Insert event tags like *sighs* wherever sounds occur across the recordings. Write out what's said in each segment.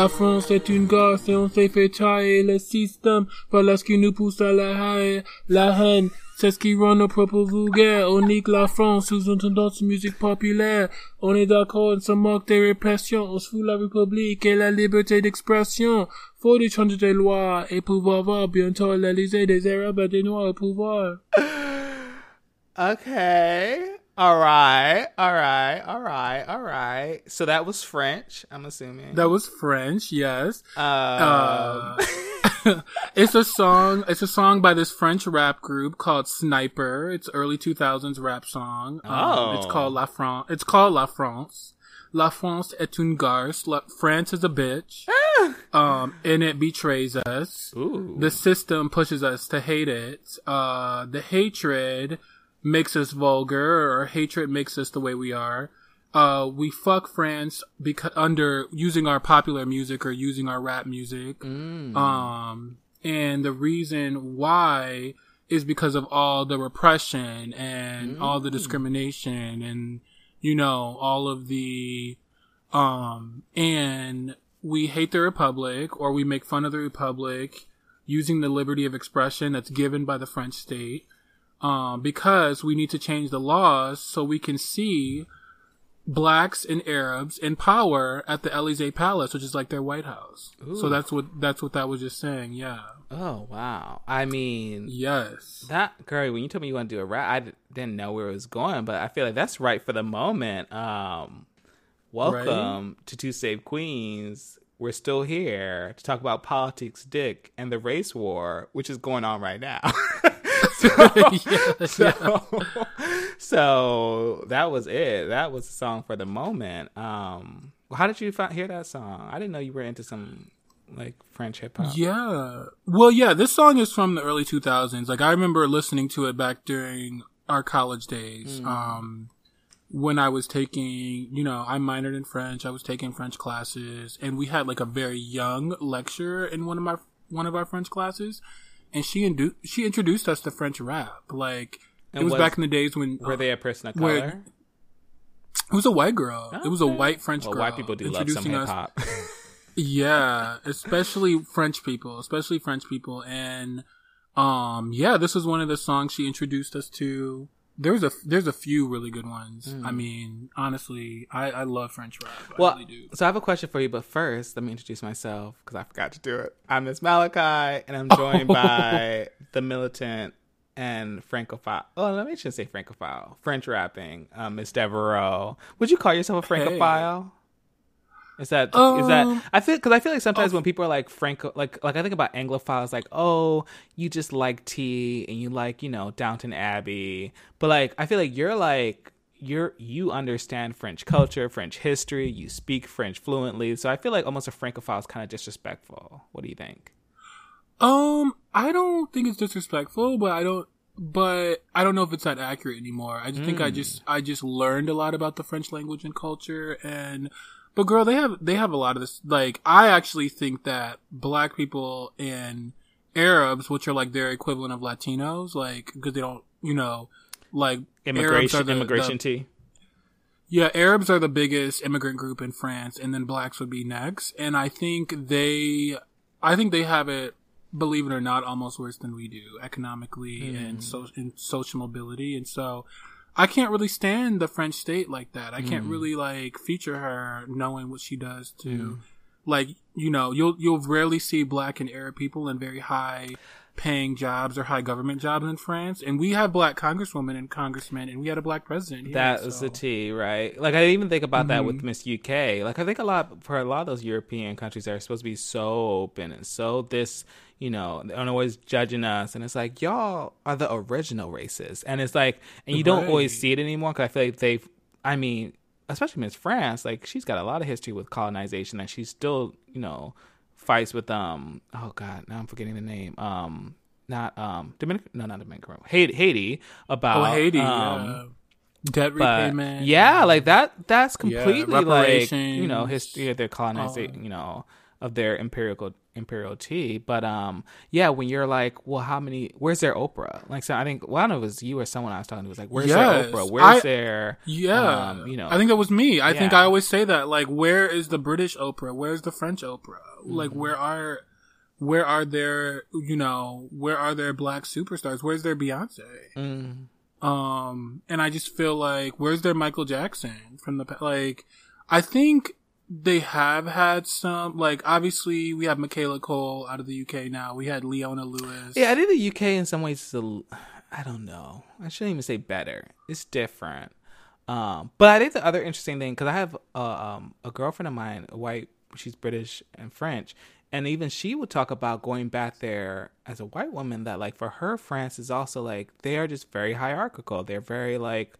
La France est une garce et on s'est fait trahir le système. Voilà ce qui nous pousse à la haine. La haine, c'est ce qui rend nos propos vulgaires. On nique la France sous une tendance musique populaire. On est d'accord, on se moque des répressions. On se fout la République et la liberté d'expression. Faut des changer des lois et pouvoir voir bientôt l'Élysée des Arabes et des Noirs au pouvoir. *laughs* Okay. All right. All right. All right. All right. So that was French, I'm assuming. That was French, yes. Uh, Uh, *laughs* it's a song. It's a song by this French rap group called Sniper. It's early 2000s rap song. Um, Oh. It's called La France. It's called La France. La France est une garce. La- France is a bitch. um, and it betrays us. ooh. The system pushes us to hate it. Uh, the hatred makes us vulgar, or hatred makes us the way we are. Uh, we fuck France because under using our popular music or using our rap music. Mm. Um, and the reason why is because of all the repression and all the discrimination and, you know, all of the, um, and we hate the Republic or we make fun of the Republic using the liberty of expression that's given by the French state. Um, because we need to change the laws so we can see blacks and Arabs in power at the Elysee Palace, which is like their White House. So that's what that's what that was just saying. Yeah. oh, wow. I mean, Yes. that girl, when you told me you want to do a rap, I didn't know where it was going, but I feel like that's right for the moment. Um, welcome to Two Save Queens. We're still here to talk about politics, dick, and the race war, which is going on right now. *laughs* *laughs* *laughs* so, Yes, so, *laughs* so that was it. That was the song for the moment. Um, how did you fi- hear that song? I didn't know you were into some like French hip hop. Yeah. Well, yeah, this song is from the early 2000s. Like, I remember listening to it back during our college days. Um, when I was taking, you know, I minored in French. I was taking French classes and we had like a very young lecturer in one of my, one of our French classes. And she indu- she introduced us to French rap. Like, And it was, was- back in the days when Were they a person of Where- color? it was a white girl. It was a white French Well, girl. white people do love some introducing hip hop. Yeah, especially French people, especially French people, and um, yeah, this was one of the songs she introduced us to. There's a there's a few really good ones. I mean, honestly, I I love French rap. I well, really do. so I have a question for you, but first, let me introduce myself because I forgot to do it. I'm Miss Malachi, and I'm *laughs* joined by the militant and francophile. Oh, let me just say francophile, French rapping, um, Miss Devereaux. Would you call yourself a francophile? Is that is that Um, I feel because I feel like sometimes when people are like Franco like like I think about Anglophiles like oh you just like tea and you like you know Downton Abbey. But like I feel like you're like you're you understand French culture French history you speak French fluently. So I feel like almost a Francophile is kind of disrespectful. What do you think? Um, I don't think it's disrespectful, but I don't. But I don't know if it's that accurate anymore. I just think I just I just learned a lot about the French language and culture, and but girl, they have they have a lot of this. Like I actually think that black people and Arabs, which are like their equivalent of Latinos, like because they don't, you know, like immigration are the- immigration the- tea yeah, Arabs are the biggest immigrant group in France, and then blacks would be next. And I think they, I think they have it, believe it or not, almost worse than we do economically and mm. so in social mobility. And so, I can't really stand the French state like that. I can't mm. really like feature her knowing what she does to, mm. like you know, you'll you'll rarely see black and Arab people in very high paying jobs or high government jobs in France. And we have black congresswomen and congressmen, and we had a black president. Here, That was so- the tea, right? Like I even think about that Mm-hmm. with Miss UK. Like I think a lot for a lot of those European countries that are supposed to be so open and so this, you know, they're always judging us, and it's like y'all are the original racists, and it's like, and you don't always see it anymore because I feel like they've, I mean, especially Miss France, like she's got a lot of history with colonization, and she's still, you know, fights with um, oh god, now I'm forgetting the name, um. Not um Dominican no not Dominican Haiti Haiti about Oh, Haiti, um, yeah. Debt repayment. yeah, like that. That's completely like you know history of their colonization, Oh. you know, of their empirical imperial tea. But um, yeah, when you're like, well, how many? Where's their Oprah? Like, so I think well, I don't know if it was you or someone I was talking to was like, where's Yes. their Oprah? Where's I- their Yeah, um, you know? I think that was me. I think I always say that. Like, where is the British Oprah? Where's the French Oprah? Like, Mm-hmm. where are, where are their, you know, where are their black superstars? Where's their Beyonce? Mm, Um, and I just feel like, where's their Michael Jackson from the, like, I think they have had some, like, obviously we have Michaela Coel out of the UK now. We had Leona Lewis. yeah, I think the UK in some ways is a, I don't know. I shouldn't even say better. It's different. Um, but I think the other interesting thing because I have uh, um, a girlfriend of mine, a white, she's British and French, and even she would talk about going back there as a white woman. That like for her, France is also like they are just very hierarchical. They're very like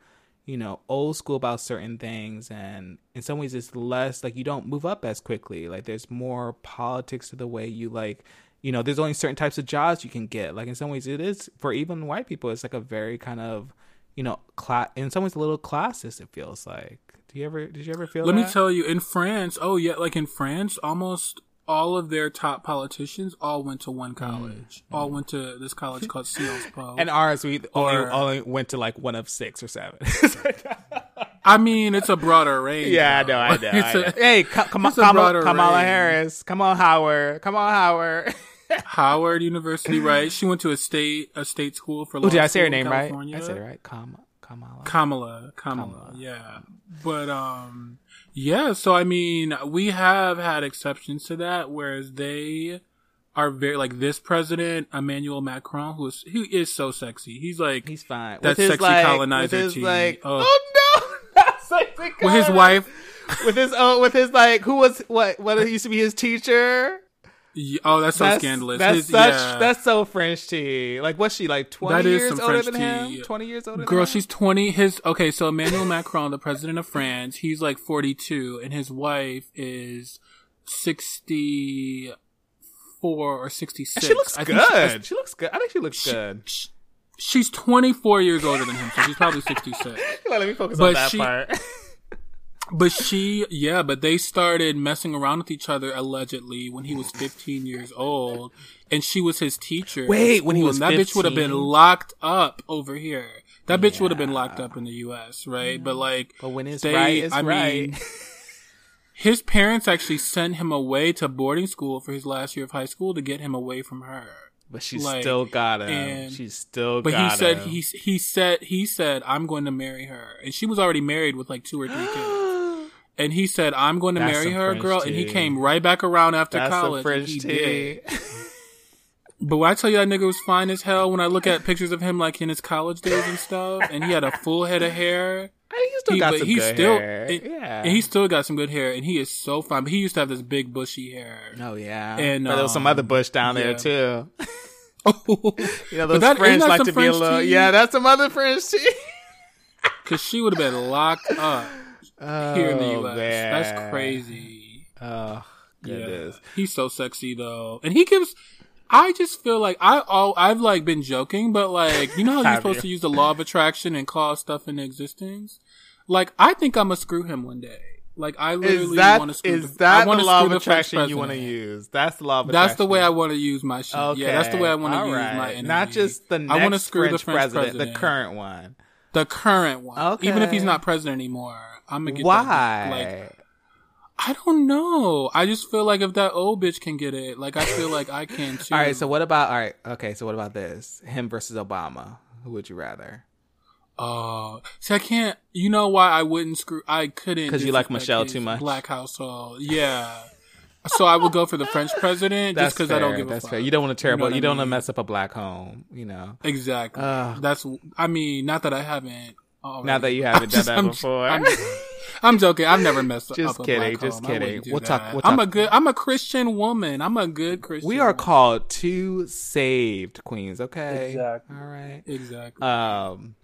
you know old school about certain things, and in some ways it's less like you don't move up as quickly. Like there's more politics to the way you like. You know, there's only certain types of jobs you can get. Like in some ways, it is for even white people. It's like a very kind of you know, cla- in some ways a little classist. It feels like. Do you ever? Did you ever feel? Let that? me tell you, in France, oh yeah, like in France, almost all of their top politicians all went to one college. All went to this college called Sciences Po. *laughs* And ours, we only Or- only went to like one of six or seven. *laughs* *laughs* I mean, it's a broader range. yeah, I though. know, I know. I know. a- hey, come, on, Kamala, Kamala. Harris. Come on, Howard. Come on, Howard. Howard University, right? She went to a state a state school for. oh, did I say her name California. right? I said it right. Kam- Kamala. Kamala, Kamala, yeah. But um, yeah. So I mean, we have had exceptions to that, whereas they are very like this president Emmanuel Macron, who is who is so sexy. He's like He's fine. That with his, sexy like, colonizer with his, like, Oh. oh, no, *laughs* not sexy with his wife. with his oh, with his like, who was what? What used to be his teacher? Yeah, oh, that's so that's, scandalous. That's His- such. yeah. That's so French tea. Like, what's she like? Twenty That is years some older French than tea. him? Twenty years older. Girl, than him? she's 20. His, okay, so Emmanuel Macron, the president of France, he's like 42, and his wife is 64 or 66. She looks I think she- good. She looks good. I think she looks good. sh- she's 24 years older than him, so she's probably 66. *laughs* Let me focus But on that she- part. But she, yeah, but they started messing around with each other allegedly when he was 15 years old, and she was his teacher. Wait, when he was and that bitch would have been locked up over here. That bitch would have been locked up in the U.S., right? But like, But when it's they- right, it's I right. mean, *laughs* his parents actually sent him away to boarding school for his last year of high school to get him away from her. but she like, still got him. and- She's still But he said him. he he said he said I'm going to marry her, and she was already married with like two or three kids. And he said, "I'm going to That's marry her, French girl." And he came right back around after That's college. French he tea. did. *laughs* But when I tell you that nigga was fine as hell, when I look at pictures of him like in his college days and stuff, and he had a full head of hair, *laughs* He still he, got some he good still, hair. and- yeah. and he still got some good hair, and he is so fine. But he used to have this big bushy hair. oh yeah. And, but there was some um, other bush down there too. Oh, *laughs* You know, those that- French like to be a little. tea? Yeah, that's some other French tea. because she would have been locked up Oh, here in the Oh, U.S. man. That's crazy. Oh Yeah, goodness. he's so sexy though, and he gives. I just feel like I all I've like been joking, but like you know how *laughs* you're supposed you? to use the law of attraction and call stuff into existence. Like I think I'm gonna screw him one day. Like I literally want to screw. Him. Is the, that I the law of attraction you want to use? That's the law of attraction. That's the way I want to use my shit. Okay. Yeah, that's the way I want to use right. my energy. Not just the next I want to screw French the French president, president, the current one. the current one. Okay. Even if he's not president anymore, I'm gonna get Why? That, like I don't know. I just feel like if that old bitch can get it, like I feel like I can too. *laughs* all right. So what about all right? Okay. So what about this? Him versus Obama. Who would you rather? Oh, see, I can't. You know why I wouldn't screw? I couldn't 'Cause you like Michelle too much? Black household, yeah. so I would go for the French president That's just because. I don't give a That's fuck. fair. You don't want to terrible. what You, don't want to mess up a black home. You know. Exactly. Ugh. That's. I mean, not that I haven't. Already. Now that you *laughs* haven't I'm done just- that I'm- before. I'm, I'm joking. I've never messed up. Just up. kidding, A black just home. Kidding. wouldn't We'll talk- we'll I'm talk- a good. I'm a Christian woman. I'm a good Christian. we are woman. called two saved queens. Okay. Exactly. All right. Exactly. Um,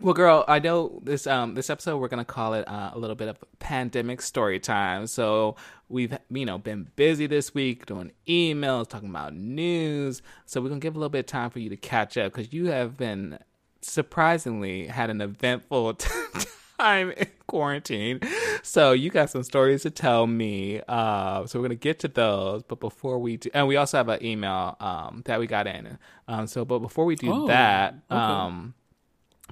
well, girl, I know this um this episode we're gonna call it uh, a little bit of pandemic story time. So we've you know been busy this week doing emails, talking about news. So we're gonna give a little bit of time for you to catch up because you have been surprisingly had an eventful *laughs* time in quarantine. so you got some stories to tell me. Uh, so we're gonna get to those, but before we do, and we also have an email um, that we got in. Um, so, but before we do Oh, that, okay. um,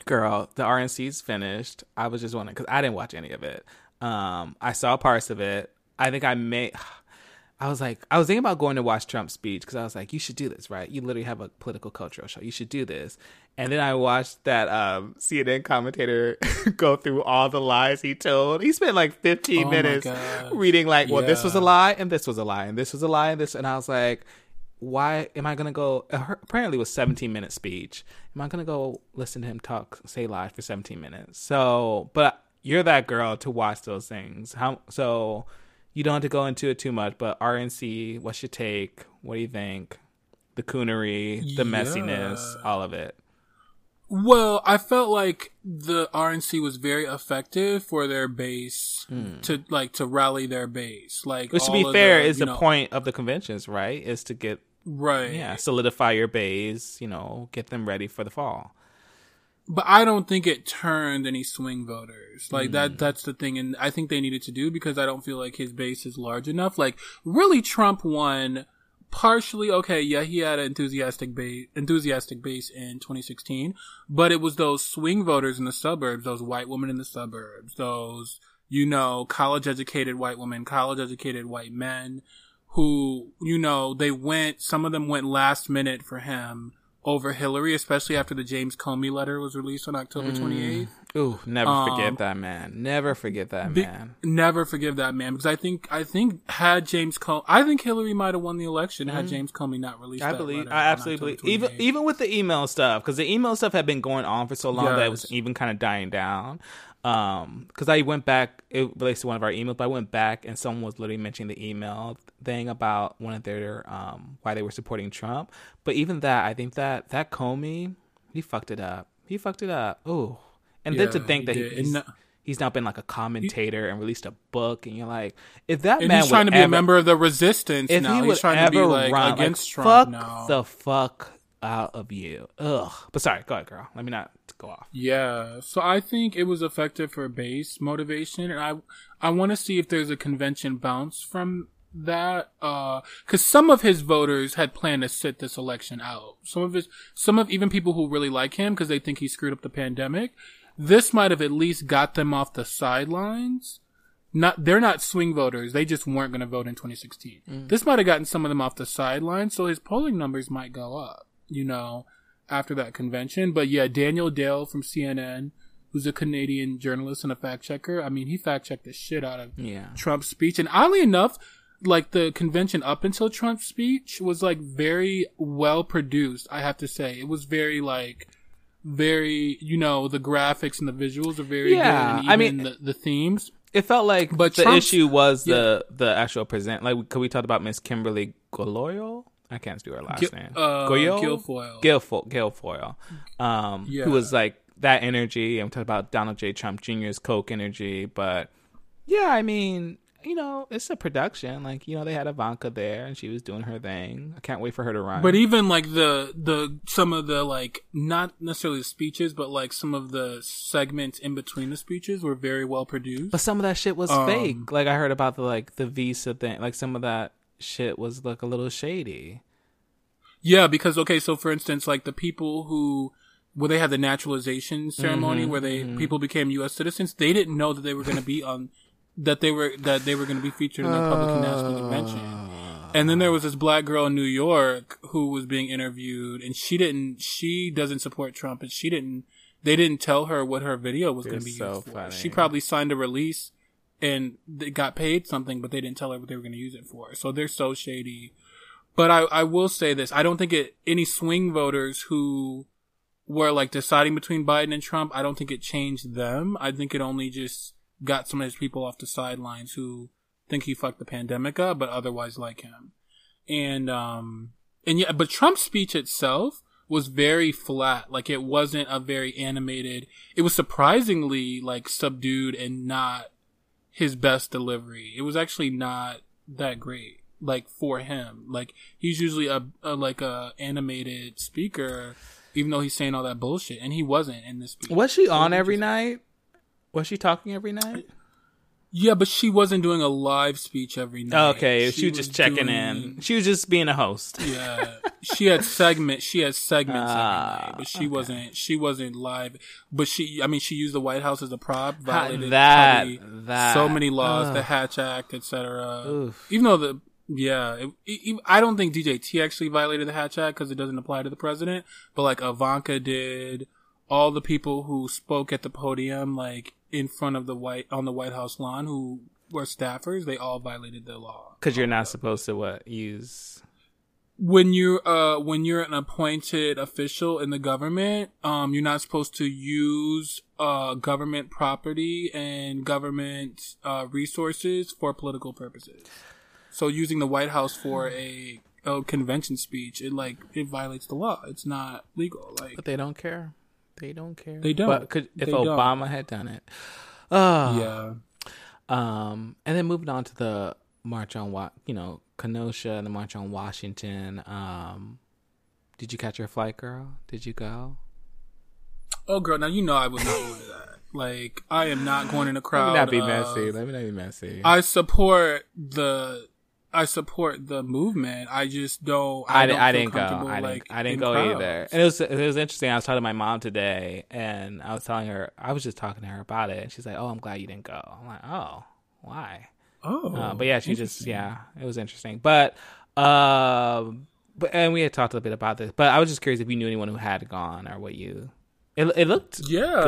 girl, the RNC's finished. I was just wondering because I didn't watch any of it. Um, I saw parts of it. I think I may. I was like, I was thinking about going to watch Trump's speech because I was like, you should do this, right? You literally have a political cultural show. You should do this. And then I watched that um, CNN commentator *laughs* go through all the lies he told. He spent like 15 Oh minutes reading like, well, this was a lie and this was a lie and this was a lie and this. And I was like, why am I going to go? Apparently, it was 17 minute speech. Am I going to go listen to him talk, say lies for 17 minutes? So, but you're that girl to watch those things. How so? You don't have to go into it too much, but RNC, what's your take? What do you think? The coonery, the messiness, all of it. Well, I felt like the RNC was very effective for their base hmm. to like to rally their base. Like. Which, to be fair, the, is the know- point of the conventions, right? Is to get right? yeah, solidify your base. You know, get them ready for the fall. But I don't think it turned any swing voters. Like Hmm. that that's the thing and I think they needed to do because I don't feel like his base is large enough. Like really Trump won partially okay, yeah, he had an enthusiastic base enthusiastic base in 2016, but it was those swing voters in the suburbs, those white women in the suburbs, those you know, college educated white women, college educated white men who, you know, they went some of them went last minute for him over Hillary, especially after the James Comey letter was released on October 28th. Ooh, never Um, forget that man. Never forget that Be- man. Never forgive that man because I think I think had James Comey, I think Hillary might have won the election had James Comey not released. I believe. I absolutely believe. Even even with the email stuff, because the email stuff had been going on for so long that it was even kind of dying down. Um, because I went back. It relates to one of our emails, but I went back and someone was literally mentioning the email thing about one of their um why they were supporting Trump. But even that, I think that that Comey, he fucked it up. He fucked it up. Oh, and then to think that did. he's, And no- he's now been like a commentator and released a book, and you're like, if that man he's trying to be a member of the resistance if now. he was trying ever to be like run, against like, Trump fuck now. the fuck out of you. Ugh. But sorry, go ahead, girl. Let me not go off. Yeah, so I think it was effective for base motivation, and I I want to see if there's a convention bounce from that, uh, because some of his voters had planned to sit this election out. Some of his, some of even people who really like him because they think he screwed up the pandemic. This might have at least got them off the sidelines. Not they're not swing voters; they just weren't going to vote in 2016. Mm. This might have gotten some of them off the sidelines, so his polling numbers might go up. You know, after that convention. But yeah, Daniel Dale from CNN, who's a Canadian journalist and a fact checker. I mean, he fact checked the shit out of Yeah. Trump's speech. And oddly enough, like the convention up until Trump's speech was like very well produced. I have to say, it was very like very you know the graphics and the visuals are very Yeah, good. And I mean- the, the themes. It felt like But the Trump's- issue was the the actual present. Like, could we talk about Miss Kimberly Goloyo? I can't do her last Gil- name. uh, Goyo? Guilfoyle. Guilfoyle. Guilfoyle. Um, Yeah. who was like that energy. I'm talking about Donald J. Trump Jr.'s Coke energy. But yeah, I mean, you know, it's a production. Like, you know, they had Ivanka there and she was doing her thing. I can't wait for her to run. But even like the the some of the like not necessarily the speeches, but like some of the segments in between the speeches were very well produced. But some of that shit was Um, fake. Like I heard about the like the visa thing. Like some of that shit was like a little shady. Yeah, because okay, so for instance, like the people who where they had the naturalization ceremony Mm-hmm, where they people became U.S. citizens, they didn't know that they were going to be on that they were that they were going to be featured in the Republican National Convention. And then there was this black girl in New York who was being interviewed, and she didn't. She doesn't support Trump, and she didn't. They didn't tell her what her video was going to be so used for. funny. She probably signed a release and they got paid something, but they didn't tell her what they were going to use it for. So they're so shady. But I, I will say this: I don't think it any swing voters who were like deciding between Biden and Trump. I don't think it changed them. I think it only just got some of his people off the sidelines who think he fucked the pandemic up, but otherwise like him. And um and yeah, but Trump's speech itself was very flat. Like it wasn't a very animated. It was surprisingly like subdued and not his best delivery. It was actually not that great. Like for him, like he's usually a, a like a animated speaker, even though he's saying all that bullshit, and he wasn't in this speech. Was she on every night? Was she talking every night? Yeah, but she wasn't doing a live speech every night. Okay, she, was just checking in. She was just being a host. *laughs* Yeah, she had segment. She had segments every Ah, night, but she wasn't. She wasn't live. But she, I mean, she used the White House as a prop. Violated that- that- so many laws, the. Hatch Act, etc. Even though the yeah, it, it, I don't think DJT actually violated the Hatch Act because it doesn't apply to the president. But like Ivanka did, all the people who spoke at the podium, like in front of the white on the White House lawn, who were staffers, they all violated the law. Because you're not supposed to what use. when you're uh when you're an appointed official in the government, um, you're not supposed to use uh government property and government uh resources for political purposes. So using the White House for a, a convention speech, it like it violates the law. It's not legal. Like But they don't care. They don't care. They don't. But could, if They don't. Obama had done it. Oh. yeah, Um, and then moving on to the march on what you know Kenosha and the march on Washington. Um, did you catch your flight, girl? Did you go? oh girl, now you know I would not to that. Like I am not going in a crowd. Let me not be of- messy. Let me not be messy. I support the I support the movement. I just don't. I, I, don't I didn't go. I didn't. like, I didn't go crowds. either. And it was it was interesting. I was talking to my mom today, and I was telling her I was just talking to her about it. And she's like, "Oh, I'm glad you didn't go." I'm like, "Oh, why?" Oh, Uh, but yeah, she just yeah, it was interesting. But um, but and we had talked a little bit about this. But I was just curious if you knew anyone who had gone or what you. It it looked Yeah.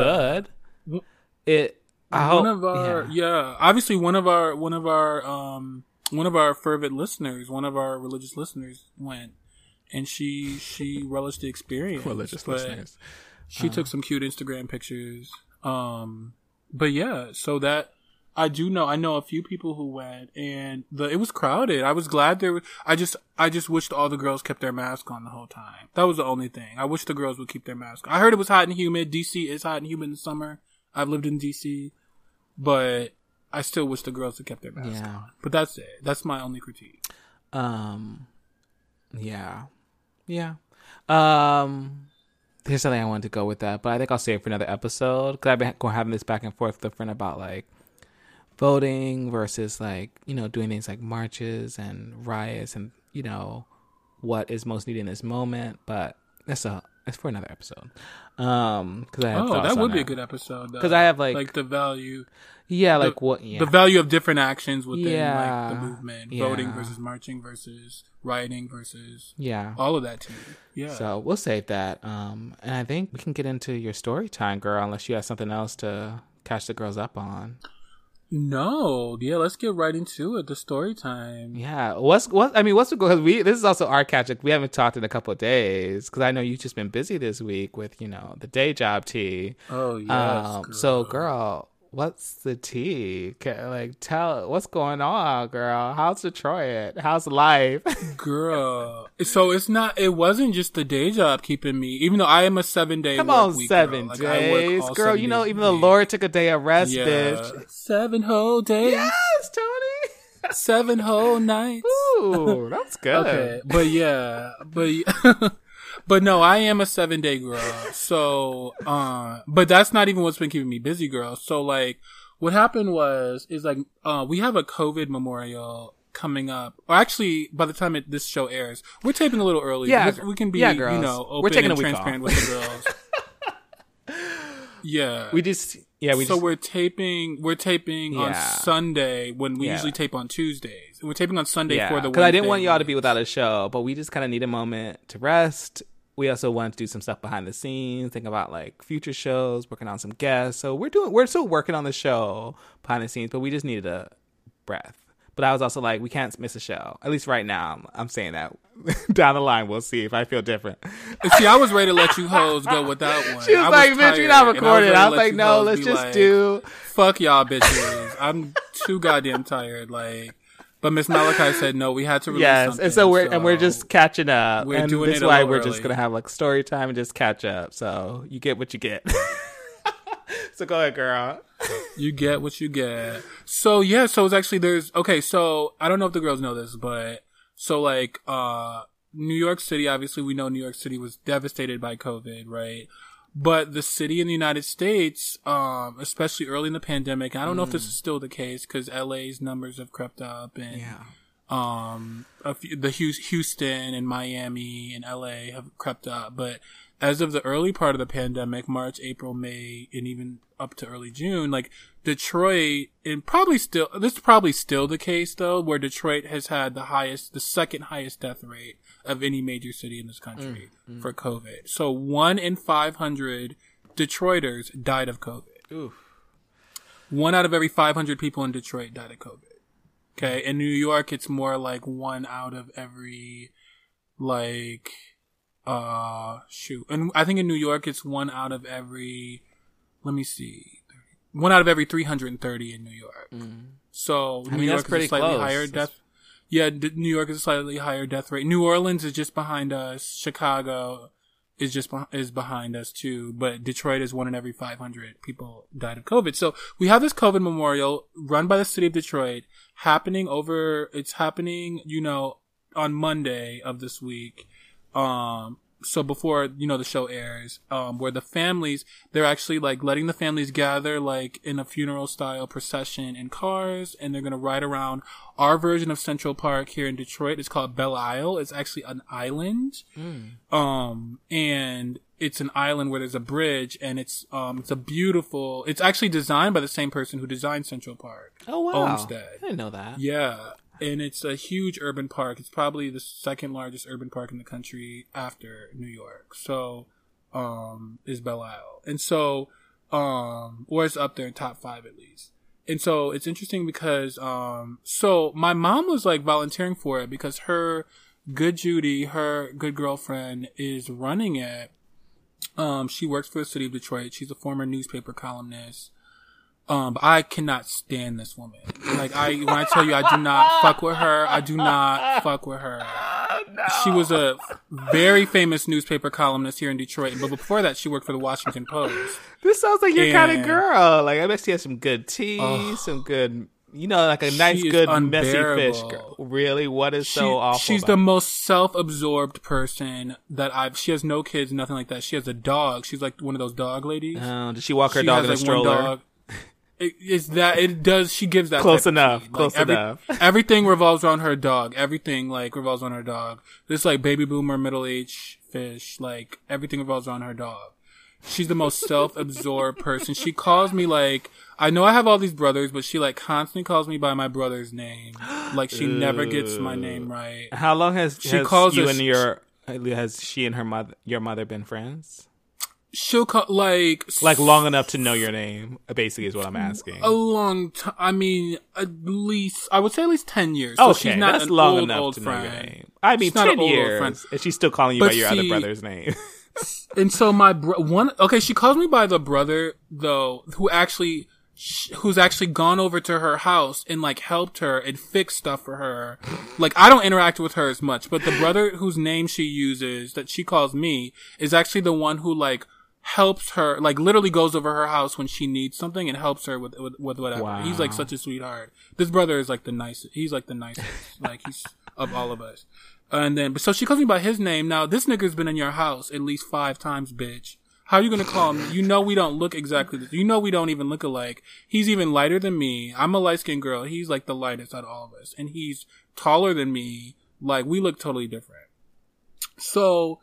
good. It I hope one of our yeah. yeah. obviously one of our one of our um one of our fervent listeners, one of our religious listeners went, and she she relished the experience. religious listeners. She took some cute Instagram pictures. Um, but yeah, so that I do know. I know a few people who went, and the it was crowded. I was glad there. Was, I just I just wished all the girls kept their mask on the whole time. That was the only thing. I wish the girls would keep their mask. on. I heard it was hot and humid. DC is hot and humid in the summer. I've lived in DC, but I still wish the girls had kept their mask Yeah. on. But that's it. That's my only critique. Um, yeah, yeah. Um, there's something I wanted to go with that, but I think I'll save it for another episode because I've been going having this back and forth with a friend about like voting versus like you know doing things like marches and riots and you know what is most needed in this moment. But that's a it's for another episode. Um, because I have Oh, that would be a good episode. because I have like, like the value. yeah the- like what yeah the value of different actions within like the movement, Yeah. voting versus marching versus rioting versus yeah all of that too. Yeah. So we'll save that. Um, and I think we can get into your story time, girl, unless you have something else to catch the girls up on. No, yeah, let's get right into it. The story time. Yeah. What's what? I mean, what's the because we this is also our catch up. We haven't talked in a couple of days because I know you've just been busy this week with you know the day job tea. Oh yes. um, so girl, what's the tea? Ca- Like, tell what's going on, girl. How's Detroit? How's life? *laughs* girl. So it's not. It wasn't just the day job keeping me. Even though I am a seven day. Come on, week, seven girl. Like, days, all girl. You know, even the. Lord took a day of rest, Yeah. bitch. Seven whole days. Yes, Tony. Seven whole nights. Ooh, that's *laughs* good. Okay, but yeah, but *laughs* but no, I am a seven day girl. So, uh, but that's not even what's been keeping me busy, girl. So like, what happened was is like, uh, we have a COVID memorial coming up. Or actually, by the time it, this show airs, we're taping a little early. Yeah, because we can be, yeah, you girls. know, open We're taking and a week transparent off. with the girls. *laughs* yeah, We just yeah we so just we're taping. We're taping on Sunday when we Yeah. usually tape on Tuesdays. We're taping on Sunday yeah for the because I didn't want y'all to be without a show, but we just kind of need a moment to rest. We also want to do some stuff behind the scenes, think about like future shows, working on some guests. So we're doing we're still working on the show behind the scenes, but we just needed a breath. But I was also like, we can't miss a show. At least right now, I'm, I'm saying that. *laughs* Down the line, we'll see if I feel different. *laughs* See, I was ready to let you hoes go without one. She was I like, "Bitch, you're not recording." ready I was like, "No, let's just like, do." Fuck y'all bitches. I'm too goddamn tired. Like, but Miss Malachi said no. We had to release Yes, something, and so we're and we're just catching up. We're and doing this it why we're just gonna have like story time and just catch up. So you get what you get. *laughs* so go ahead, girl. you get what you get. So yeah, so it's actually there's okay. So I don't know if the girls know this, but so like uh New York City. Obviously, we know New York City was devastated by COVID, right? But the city in the United States, um, especially early in the pandemic, I don't know if this is still the case because LA's numbers have crept up and Yeah. um a few, the Houston and Miami and LA have crept up, but as of the early part of the pandemic, March, April, May, and even up to early June, like Detroit, and probably still, this is probably still the case though, where Detroit has had the highest, the second highest death rate of any major city in this country mm, mm. for COVID. So one in 500 Detroiters died of COVID. Oof. One out of every 500 people in Detroit died of COVID. Okay. In New York, it's more like one out of every, like, uh, shoot. And I think in New York, it's one out of every, let me see, one out of every 330 in New York. Mm. So I New mean, York that's pretty is slightly close. higher That's- death. Yeah, New York is a slightly higher death rate. New Orleans is just behind us. Chicago is just is behind us too. But Detroit is one in every 500 people died of COVID. So we have this COVID memorial run by the city of Detroit happening over. It's happening, you know, on Monday of this week. Um, so before you know the show airs, um, where the families they're actually like letting the families gather like in a funeral style procession in cars, and they're gonna ride around our version of Central Park here in Detroit. It's called Belle Isle. It's actually an island, um, and it's an island where there's a bridge, and it's um, it's a beautiful. It's actually designed by the same person who designed Central Park. Oh wow. Olmsted. I didn't know that. Yeah, and it's a huge urban park. It's probably the second largest urban park in the country after New York. So, um, is Belle Isle, and so, um, or it's up there in top five at least. And so it's interesting because, um, so my mom was like volunteering for it because her good Judy, her good girlfriend, is running it. Um, she works for the city of Detroit. She's a former newspaper columnist. Um, but I cannot stand this woman. Like I, when I tell you, I do not fuck with her. I do not fuck with her. She was a very famous newspaper columnist here in Detroit, but before that, she worked for the Washington Post. This sounds like your kind of girl. Like I bet she has some good tea, some good, you know, like a nice, good messy fish girl. Really, what is She- so awful? she's the most self-absorbed person that I've. She has no kids, nothing like that. She has a dog. She's like one of those dog ladies. Oh, does she walk her She dog has, in a like, stroller? It's that it does. She gives that Close enough, tea. close every- enough. *laughs* everything revolves around her dog. Everything like revolves around her dog. This like baby boomer middle age fish. Like everything revolves around her dog. She's the most self-absorbed *laughs* person. She calls me like I know I have all these brothers, but she like constantly calls me by my brother's name. Like she never gets my name right. How long has, She has calls you us- and your has she and her mother your mother been friends? She'll call like Like long enough to know your name, basically, is what I'm asking. a long time. I mean, at least I would say at least ten years. So okay, she's not that's long old, enough old to friend. know your name. I mean, She's not an ten old, old years, and she's still calling you But by your other brother's name. *laughs* And so my bro- one okay, she calls me by the brother though, who actually who's actually gone over to her house and like helped her and fixed stuff for her. Like I don't interact with her as much, but the brother whose name she uses that she calls me is actually the one who like helps her like literally goes over her house when she needs something and helps her with with, with whatever. He's like such a sweetheart. This brother is like the nicest. He's like the nicest. *laughs* like he's of all of us. And then, but so she calls me by his name. Now this nigga's been in your house at least five times, bitch. How are you gonna call me? You know we don't look exactly. The, you know we don't even look alike. He's even lighter than me. I'm a light skinned girl. He's like the lightest out of all of us, and he's taller than me. Like we look totally different. So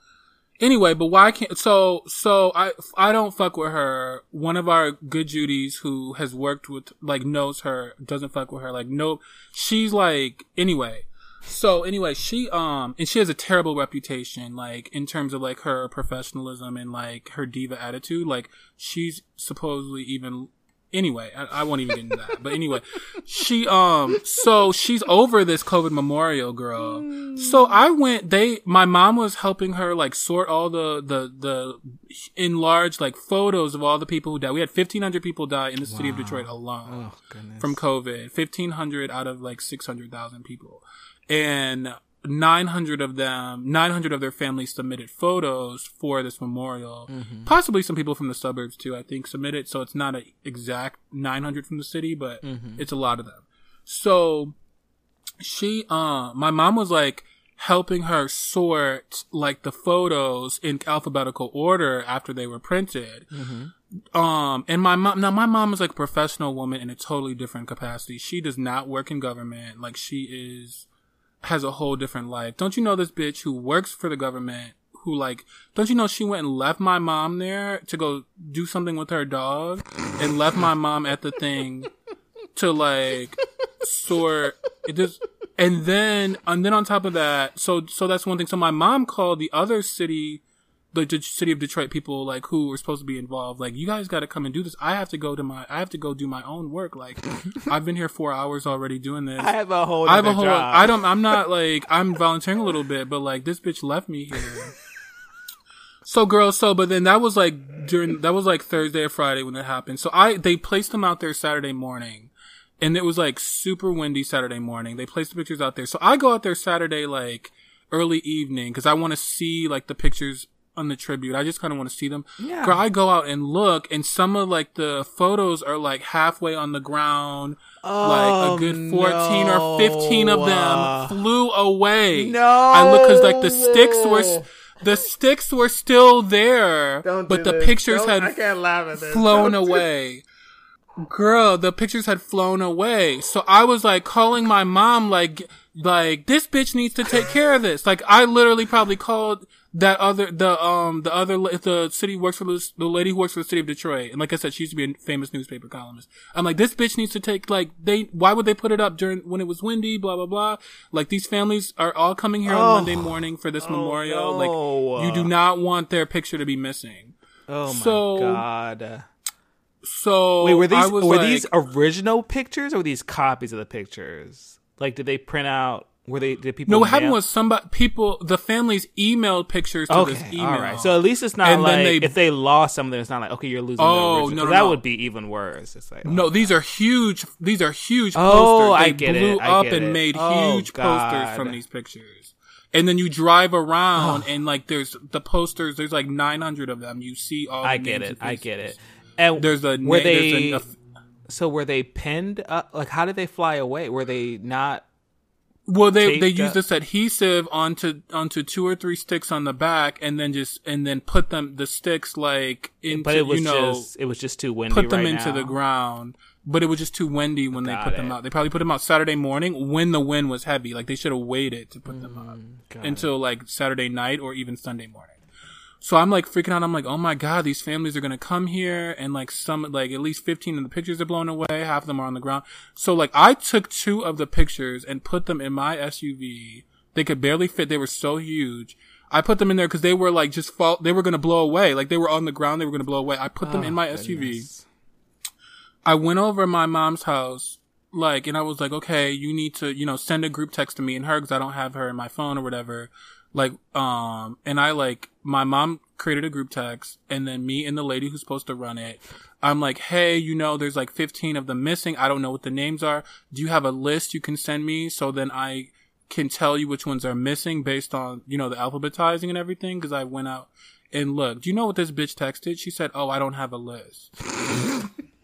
anyway, but why can't so so I I don't fuck with her. One of our good Judies who has worked with like knows her doesn't fuck with her. Like nope, she's like anyway. So anyway, she um and she has a terrible reputation like in terms of like her professionalism and like her diva attitude. Like she's supposedly even anyway, I, I won't even get into that. But anyway, she um so she's over this COVID memorial girl. So I went they my mom was helping her like sort all the the the enlarged like photos of all the people who died. We had fifteen hundred people die in the city of Detroit alone oh from COVID. Fifteen hundred out of like six hundred thousand people. And 900 of them, 900 of their families submitted photos for this memorial. Possibly some people from the suburbs too, I think, submitted. So it's not an exact 900 from the city, but it's a lot of them. So she, uh, my mom was like, helping her sort like the photos in alphabetical order after they were printed. Um, and my mom, now my mom is like a professional woman in a totally different capacity. She does not work in government. Like she is, has a whole different life. Don't you know this bitch who works for the government? Who like, don't you know she went and left my mom there to go do something with her dog and left my mom at the thing *laughs* to like sort it just and then and then on top of that so so that's one thing so my mom called the other city the D- city of detroit people like who were supposed to be involved like you guys got to come and do this i have to go to my i have to go do my own work like *laughs* i've been here four hours already doing this I have a whole. I have a whole. job. I don't. I'm not like. I'm volunteering a little bit, but like this bitch left me here. *laughs* So girl, so but then that was like during that was like Thursday or Friday when it happened. So I they placed them out there Saturday morning, and it was like super windy Saturday morning. They placed the pictures out there. So I go out there Saturday like early evening because I want to see like the pictures on the tribute. I just kind of want to see them. Yeah. Girl, I go out and look, and some of like the photos are like halfway on the ground. like a good 14 or 15 of Oh, no. them flew away. No I look cuz like the sticks were the sticks were still there, but the pictures had can't laugh at this. flown away. Girl, the pictures had flown away. So I was like calling my mom like like this bitch needs to take care of this. Like I literally probably called that other the um the other the city works for the, the lady who works for the city of Detroit. And like I said, she used to be a famous newspaper columnist. I'm like this bitch needs to take like they why would they put it up during when it was windy, blah blah blah. Like these families are all coming here Oh. on Monday morning for this memorial. no. Like you do not want their picture to be missing. Oh my god. So Wait, were these were like- these original pictures or were these copies of the pictures? Like, did they print out? Were they? Did people? No, what happened was somebody, people, the families emailed pictures to this email. all right. So at least it's not And like they- if they lost something, it's not like okay, you're losing. Oh, original. no, that no. would be even worse. It's like no, oh, these are huge. These are huge Oh, posters. They I get blew it, I up and it. made Oh, huge posters God. from these pictures. And then you drive around oh. and like there's the posters. There's like 900 of them. You see all. I get it. I get it. And There's a were na- they there's a, so were they pinned? Up? Like how did they fly away? Were they not? Well, they they use this adhesive onto onto two or three sticks on the back, and then just and then put them the sticks like into But it was you know just it was just too windy. put them right into now. the ground. But it was just too windy when they Got put them out. They probably put them out Saturday morning when the wind was heavy. Like they should have waited to put them out Mm, got it. until like Saturday night or even Sunday morning. So I'm like freaking out. I'm like, oh my god, these families are gonna come here, and like some, like at least 15 of the pictures are blown away. Half of them are on the ground. So like, I took two of the pictures and put them in my SUV. They could barely fit. They were so huge. I put them in there because they were like just fall. They were gonna blow away. Like they were on the ground. They were gonna blow away. I put them in oh, my SUV. Oh, I went over my mom's house, like, and I was like, okay, you need to, you know, send a group text to me and her because I don't have her in my phone or whatever. Like, um, and I like, my mom created a group text and then me and the lady who's supposed to run it. I'm like, hey, you know, there's like 15 of them missing. I don't know what the names are. Do you have a list you can send me so then I can tell you which ones are missing based on, you know, the alphabetizing and everything? Cause I went out and looked. Do you know what this bitch texted? She said, oh, I don't have a list. *laughs*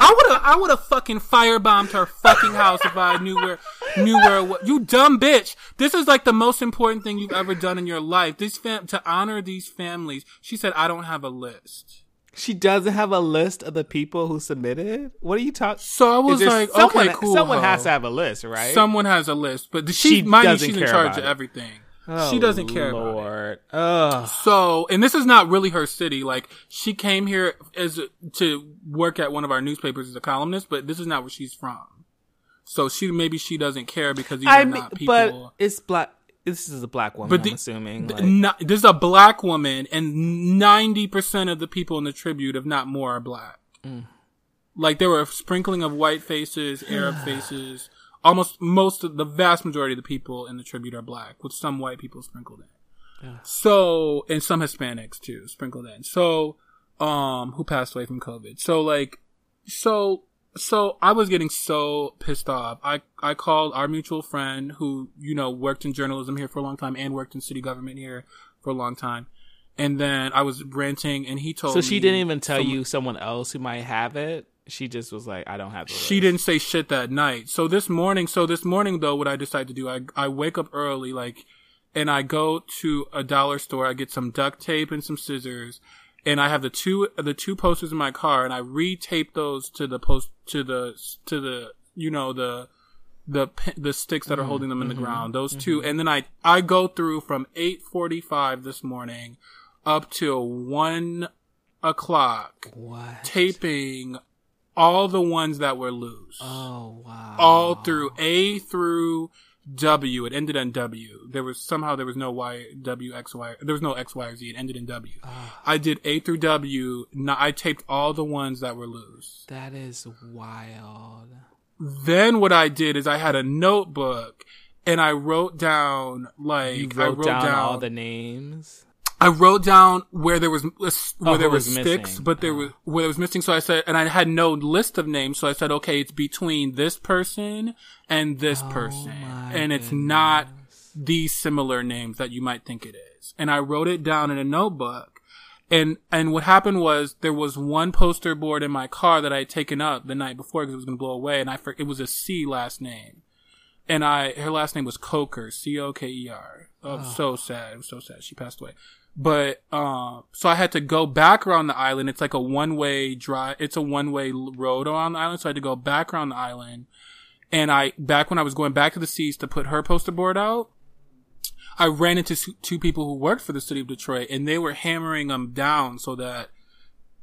I would have, I would have fucking firebombed her fucking house if I knew where, knew where. it wa- You dumb bitch! This is like the most important thing you've ever done in your life. This fam to honor these families. She said, "I don't have a list." She doesn't have a list of the people who submitted. What are you talking? So I was like, someone, "Okay, cool." Someone ho. has to have a list, right? Someone has a list, but she, She mind you, she's in charge of it. everything. Oh, she doesn't care about it. Lord. Ugh. So, and this is not really her city. Like, she came here as to work at one of our newspapers as a columnist, but this is not where she's from. So she maybe she doesn't care because these I are mean, not people. but it's black. This is a black woman. But I'm assuming. Th- like- no- this is a black woman, and ninety percent of the people in the tribute, if not more, are black. Mm. Like there were a sprinkling of white faces, Arab *sighs* faces. Almost most of the vast majority of the people in the tribute are black, with some white people sprinkled in. Yeah. So, and some Hispanics too, sprinkled in. So, um, who passed away from COVID. So like, so, so I was getting so pissed off. I, I called our mutual friend who, you know, worked in journalism here for a long time and worked in city government here for a long time. And then I was ranting and he told so me. she didn't even tell some- you someone else who might have it. She just was like, I don't have. The she didn't say shit that night. So this morning, so this morning though, what I decided to do, I I wake up early, like, and I go to a dollar store. I get some duct tape and some scissors, and I have the two the two posters in my car, and I retape those to the post to the to the you know the the the sticks that are mm-hmm, holding them in the mm-hmm, ground. Those two, mm-hmm. and then I I go through from eight forty five this morning up till one o'clock What? taping all the ones that were loose Oh wow. all through A through W. It ended in W. There was somehow there was no Y W X Y. There was no X Y or Z. It ended in W. Ah. I did A through W. No, I taped all the ones that were loose. That is wild. Then what I did is I had a notebook and I wrote down like You I wrote, wrote down, down, all the names. I wrote down where there was oh, where Oh, there was was sticks, missing. but there Oh. was where there was missing. So I said, and I had no list of names. So I said, okay, it's between this person and this oh person, Oh my and it's not goodness. these similar names that you might think it is. And I wrote it down in a notebook. And and what happened was there was one poster board in my car that I had taken up the night before because it was going to blow away, and I for, it was a C last name, and I her last name was Coker, C O K E R. Oh, so sad. It was so sad. She passed away. But um, so I had to go back around the island. It's like a one way drive. It's a one way road around the island. So I had to go back around the island. And I back when I was going back to the C's to put her poster board out, I ran into two people who worked for the city of Detroit, and they were hammering them down so that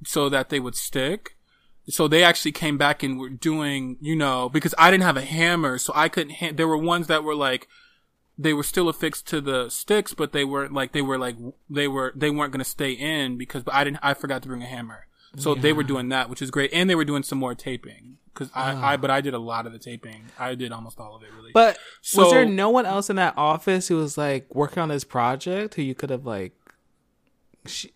so that they would stick. So they actually came back and were doing, you know, because I didn't have a hammer, so I couldn't. Ha- there were ones that were like they were still affixed to the sticks, but they weren't like they were like they were they weren't going to stay in because but I didn't I forgot to bring a hammer. So they were doing that, which is great, and they were doing some more taping because I, I ah. but I did a lot of the taping. I did almost all of it really. But So- was there no one else in that office who was like working on this project who you could have like? She,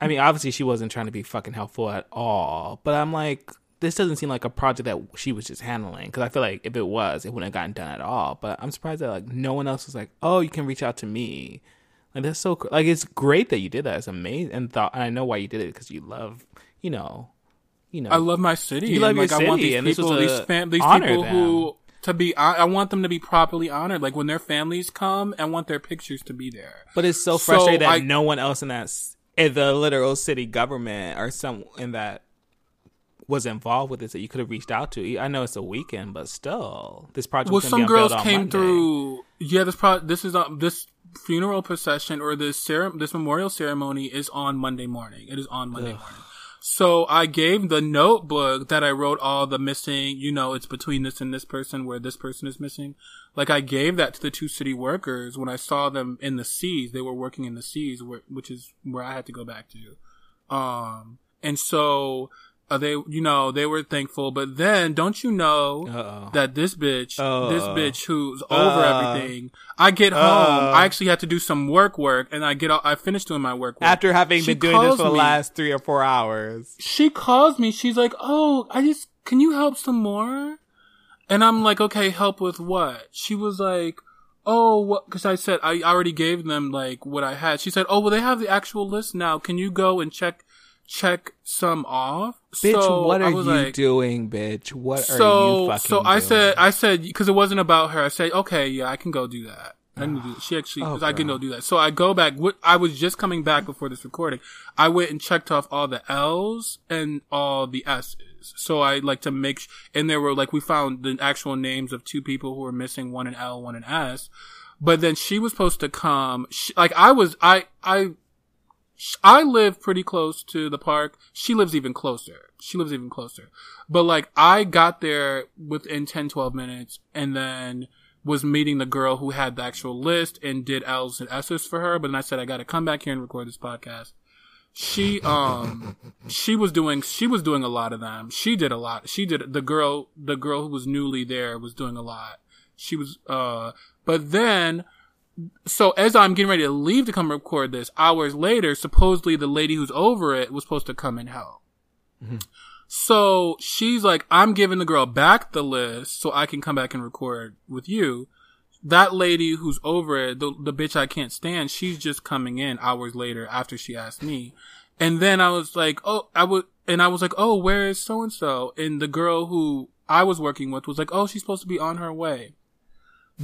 I mean, obviously she wasn't trying to be fucking helpful at all. But I'm like, this doesn't seem like a project that she was just handling because I feel like if it was, it wouldn't have gotten done at all. But I'm surprised that like no one else was like, oh, you can reach out to me. Like that's so like it's great that you did that. It's amazing and thought and I know why you did it because you love you know you know I love my city. You love and, your like, I want city, these and this people, was these fam- these people them. who to be. I, I want them to be properly honored. Like when their families come, I want their pictures to be there. But it's so So, frustrating that I- no one else in that in the literal city government or some in that was involved with this that you could have reached out to. I know it's a weekend, but still, this project. Well, some girls came through. Yeah, this pro- this is um, this funeral procession or this cere- this memorial ceremony is on Monday morning. It is on Monday morning. So I gave the notebook that I wrote all the missing, you know, it's between this and this person where this person is missing. Like I gave that to the two city workers when I saw them in the C's. They were working in the C's, where, which is where I had to go back to. Um, and so uh, they, you know, they were thankful. But then, don't you know Uh-oh. that this bitch, Uh. this bitch who's over Uh. everything, I get home, Uh. I actually had to do some work work, and I get, all, I finished doing my work. work. After having She been doing this for the me. last three or four hours, she calls me. She's like, "Oh, I just can you help some more?" And I'm like, "Okay, help with what?" She was like, "Oh, what?" Because I said I already gave them like what I had. She said, "Oh, well, they have the actual list now. Can you go and check check some off?" bitch, So what are you like, doing, bitch? What are so you fucking so I doing? said I said because it wasn't about her. I said, "Okay, yeah, I can go do that." I can do, *sighs* she actually, Oh, I can go do that. So I go back. What I was just coming back before this recording. I went and checked off all the L's and all the S's. So I like to make, sh- and there were like we found the actual names of two people who were missing, one an L, one an S. But then she was supposed to come. She, like I was, I, I, I live pretty close to the park. She lives even closer. She lives even closer. But like I got there within 10, 12 minutes and then was meeting the girl who had the actual list and did L's and S's for her. But then I said, I got to come back here and record this podcast. She, um, *laughs* she was doing, she was doing a lot of them. She did a lot. She did, the girl, the girl who was newly there was doing a lot. She was, uh, but then, so as I'm getting ready to leave to come record this, hours later, supposedly the lady who's over it was supposed to come and help. Mm-hmm. So she's like, I'm giving the girl back the list so I can come back and record with you. That lady who's over it, the, the bitch I can't stand, she's just coming in hours later after she asked me. And then I was like, oh, I would, and I was like, oh, where is so and so? And the girl who I was working with was like, oh, she's supposed to be on her way.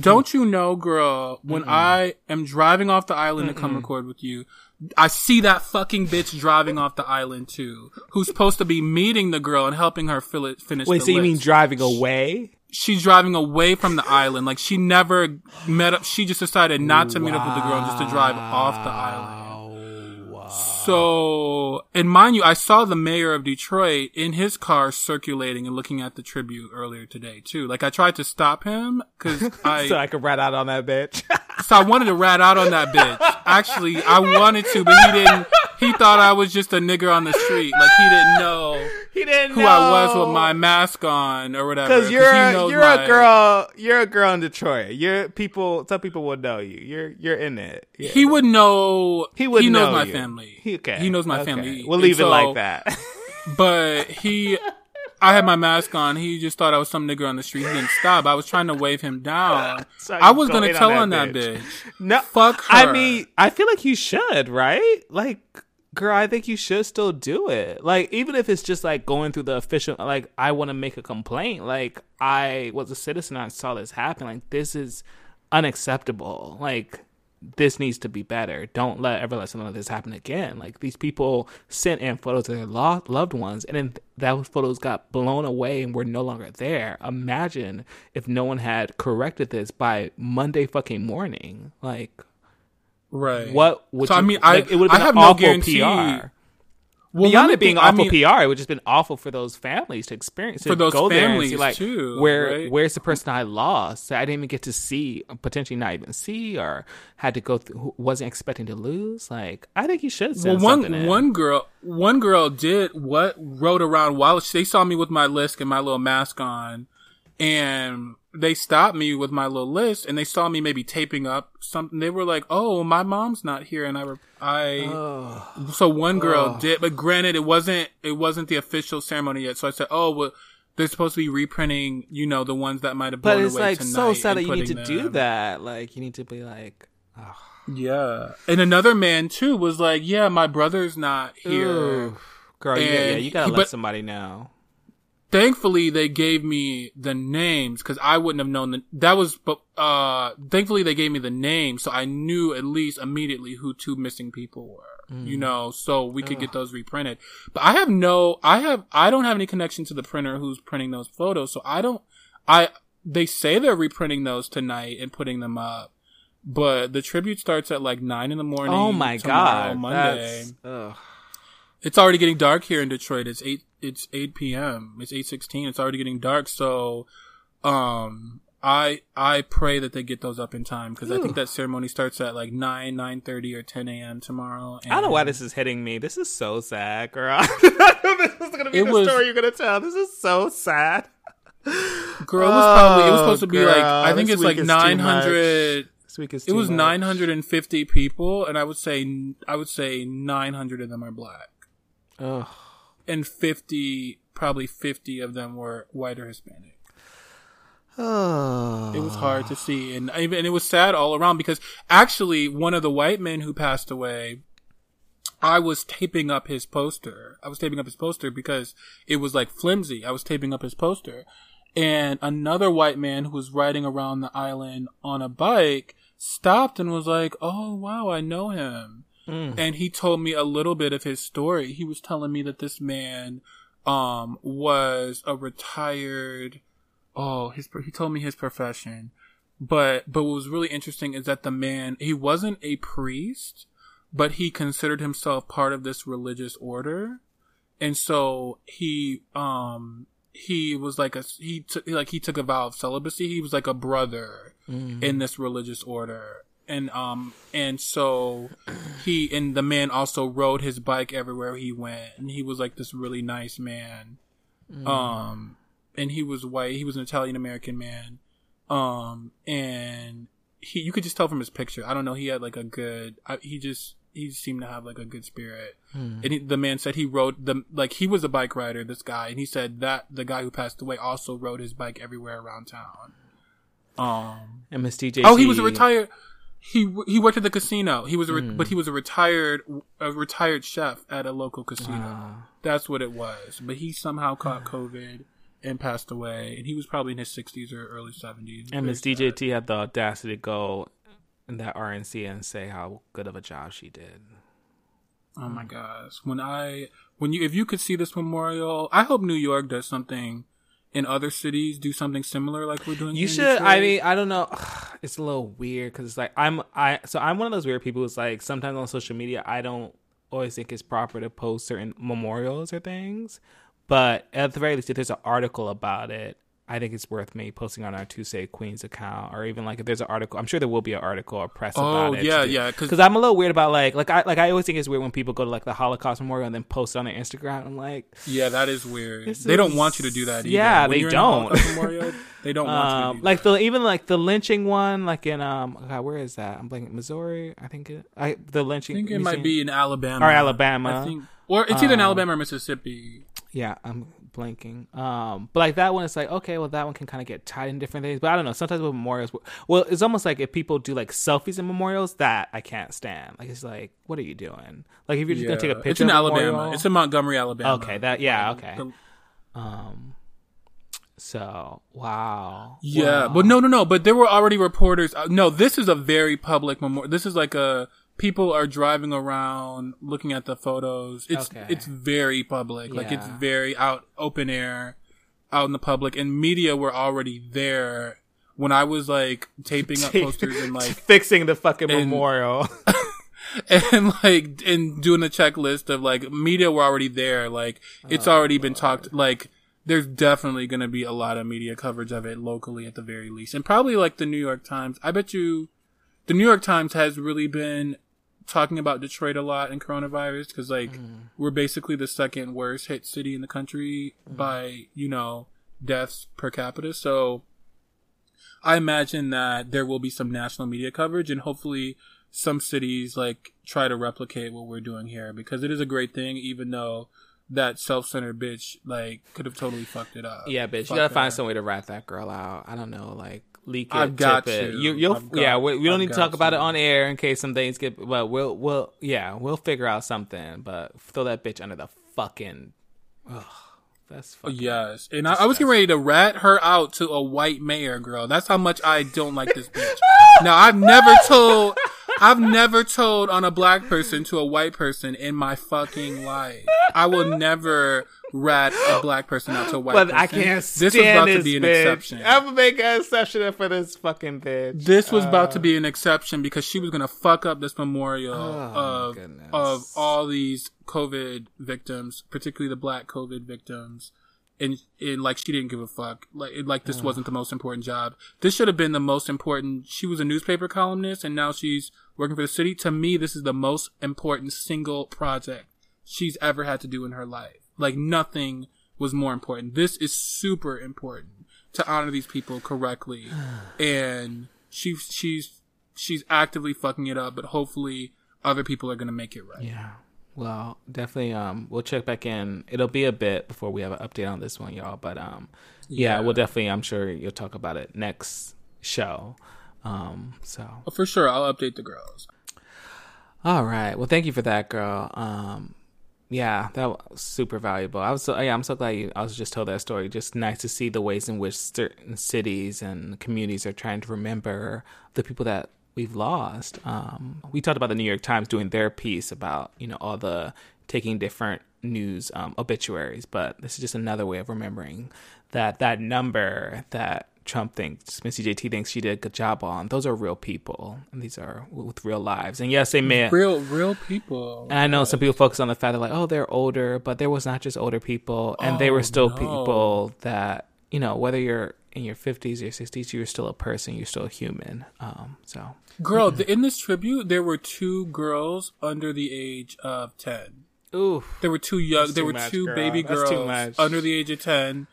Don't you know, girl, when I am driving off the island to come record with you, I see that fucking bitch driving off the island too, who's supposed to be meeting the girl and helping her fill it, finish Wait, the so you mean driving away? She's driving away from the island. Like she never met up. She just decided not to meet up with the girl and just to drive off the island. So, and mind you, I saw the mayor of Detroit in his car circulating and looking at the tribute earlier today too. Like I tried to stop him because *laughs* I, so I could rat out on that bitch. *laughs* so I wanted to rat out on that bitch. Actually, I wanted to, but he didn't. He thought I was just a nigger on the street. Like he didn't know he didn't who I was with my mask on or whatever. Because you're a, you're my- a girl. You're a girl in Detroit. You're people. Some people will know you. You're you're in it. He would know. He would He knows know my you. family. He, okay. He knows my Okay. family. We'll And leave it so- like that. *laughs* But he, I had my mask on. He just thought I was some nigger on the street. He didn't stop. I was trying to wave him down. *laughs* So I was gonna in on tell that on that bitch. bitch. no, Fuck Her. I mean, I feel like you should, right? Like, girl, I think you should still do it. Like, even if it's just like going through the official, like, I want to make a complaint. Like, I was a citizen. I saw this happen. Like, this is unacceptable. Like, this needs to be better. Don't let ever let something like this happen again. Like these people sent in photos of their lo- loved ones, and then those photos got blown away and were no longer there. Imagine if no one had corrected this by Monday fucking morning. Like Right. what would So, you, I mean, I- it would I have have no awful guarantee- PR. Well, Beyond it being think- I awful mean, PR, it would just been awful for those families to experience it. For those go there and families, see, like, too, Where right? where's the person I lost? I didn't even get to see, potentially not even see, or had to go through. who Wasn't expecting to lose. Like I think you should Well, one something in. one girl, one girl did what rode around while they saw me with my list and my little mask on, and they stopped me with my little list, and they saw me maybe taping up something. They were like, "Oh, my mom's not here," and I, re- I, so one girl did, but granted, it wasn't it wasn't the official ceremony yet. So I said, "Oh, well." They're supposed to be reprinting, you know, the ones that might have blown but it's away like so sad that you need to putting do that. Like you need to be like, oh. Yeah. And another man too was like, "Yeah, my brother's not here." Ooh. girl, yeah, yeah, you gotta he- let but- somebody know. Thankfully they gave me the names because I wouldn't have known that that was but uh thankfully they gave me the names so I knew at least immediately who two missing people were you know so we could get those reprinted. But I have no I have I don't have any connection to the printer who's printing those photos so I don't I they say they're reprinting those tonight and putting them up but the tribute starts at like nine in the morning Oh my tomorrow, god, Monday. that's ugh. It's already getting dark here in Detroit. It's eight. It's eight p.m. It's eight sixteen. It's already getting dark. So, um, I I pray that they get those up in time because I think that ceremony starts at like nine nine thirty or ten a.m. tomorrow. I don't know why this is hitting me. This is so sad, girl. *laughs* this is gonna be the was- story you're gonna tell. This is so sad. Girl, it was probably it was supposed to be like I think it's like week is too nine hundred. This week is It was nine hundred and fifty people, and I would say I would say nine hundred of them are black, Ugh. and fifty probably fifty of them were white or Hispanic. Oh. It was hard to see, and and it was sad all around because actually one of the white men who passed away, I was taping up his poster. I was taping up his poster because it was like flimsy. I was taping up his poster, and another white man who was riding around the island on a bike stopped and was like, "Oh wow, I know him." And he told me a little bit of his story. He was telling me that this man um was a retired oh his he told me his profession. But but what was really interesting is that the man he wasn't a priest but he considered himself part of this religious order. And so he um he was like a he took like he took a vow of celibacy. He was like a brother in this religious order and um and so he and the man also rode his bike everywhere he went and he was like this really nice man. Um and he was white he was an italian american man. Um and he you could just tell from his picture. I don't know he had like a good I, he just he seemed to have like a good spirit. And he, the man said he rode the like he was a bike rider this guy and he said that the guy who passed away also rode his bike everywhere around town. Um DJ. oh he was a retired He he worked at the casino. He was a re- but he was a retired a retired chef at a local casino. Ah. That's what it was. But he somehow caught *sighs* COVID and passed away. And he was probably in his sixties or early seventies. And Miss DJT had the audacity to go in that RNC and say how good of a job she did. Oh my gosh. When I when you if you could see this memorial, I hope New York does something in other cities, do something similar like we're doing. You should. I mean, I don't know. *sighs* It's a little weird because it's like I'm. I so I'm one of those weird people. who's like sometimes on social media, I don't always think it's proper to post certain memorials or things. But at the very least, if there's an article about it, I think it's worth me posting on our Tuesday Queens account, or even like if there's an article. I'm sure there will be an article or press Oh, about it. yeah, yeah, 'cause- Because I'm a little weird about like like I like I always think it's weird when people go to like the Holocaust Memorial and then post on their Instagram. I'm like, Yeah, that is weird. They don't want you to do that. Either. Yeah, When they in don't. Memorial, *laughs* they don't want um, do like the even like the lynching one, like in um, God, where is that? I'm blanking. Missouri, I think. It, I the lynching. I think it museum- might be in Alabama Or Alabama. I think, or it's either in Um, Alabama or Mississippi. Yeah, I'm blanking. Um, but like that one, it's like okay, well that one can kind of get tied in different things. But I don't know. Sometimes with memorials, well, it's almost like if people do like selfies in memorials, that I can't stand. Like it's like, what are you doing? Like if you're just gonna take a picture, It's in Alabama. memorial- It's in Montgomery, Alabama. Okay, that yeah, okay. Um, so wow, yeah, Wow. but no, no, no. But there were already reporters. uh, No, this is a very public memorial. This is like a people are driving around looking at the photos. It's Okay. it's very public. Like it's very out open air, out in the public, and media were already there when I was like taping up *laughs* posters and like *laughs* fixing the fucking and- memorial. *laughs* and like and doing a checklist of like media were already there like it's Oh, already been talked like there's definitely going to be a lot of media coverage of it locally at the very least and probably like the new york times i bet you the new york times has really been talking about detroit a lot in coronavirus because like Mm. we're basically the second worst hit city in the country Mm. by you know deaths per capita so I imagine that there will be some national media coverage and hopefully some cities like try to replicate what we're doing here because it is a great thing even though that self-centered bitch like could have totally fucked it up. Yeah, bitch. You gotta find some way to rat that girl out. I don't know, like leak it, I've got tip it. You, you'll, got- yeah. We, we don't I've need to talk got about it on air in case some things get. But we'll, we'll, yeah, we'll figure out something. But throw that bitch under the fucking. Ugh, that's fucking. Yes, and I, I was getting ready to rat her out to a white mayor, girl. That's how much I don't like this bitch. *laughs* now, I've never told, I've never told on a black person to a white person in my fucking life. I will never rat a black person out to a white But person. I can't stand This was about this to be an bitch. exception. I'm gonna make an exception for this fucking bitch. This was about Uh, to be an exception because she was gonna fuck up this memorial Oh, of goodness. of all these COVID victims, particularly the black COVID victims. And, and like she didn't give a fuck. Like it, like this wasn't the most important job. This should have been the most important. She was a newspaper columnist, and now she's working for the city. To me, this is the most important single project she's ever had to do in her life. Like nothing was more important. This is super important to honor these people correctly, *sighs* and she she's she's actively fucking it up. But hopefully, other people are gonna make it right. Yeah. Well, definitely. Um, we'll check back in. It'll be a bit before we have an update on this one, y'all. But um, yeah, Yeah. we'll definitely. I'm sure you'll talk about it next show. Um, so But for sure, I'll update the girls. all right. Well, thank you for that, girl. Um, yeah, that was super valuable. I was so yeah, I'm so glad you. I was just told that story. Just nice to see the ways in which certain cities and communities are trying to remember the people that we've lost. Um, we talked about the New York Times doing their piece about you know all the taking different news um, obituaries, but this is just another way of remembering that that number that Trump thinks, Miss DJT thinks she did a good job on. Those are real people, and these are with real lives. And yes, they may Real, real people. and I know some people focus on the fact that like, oh, they're older, but there was not just older people, and they were Oh, still no. people that you know, whether you're in your fifties or sixties, you're still a person, you're still a human. Um, so Girl, the, *clears throat* in this tribute, there were two girls under the age of ten. ooh, There were two young. There were much, two girl. baby girls under the age of ten,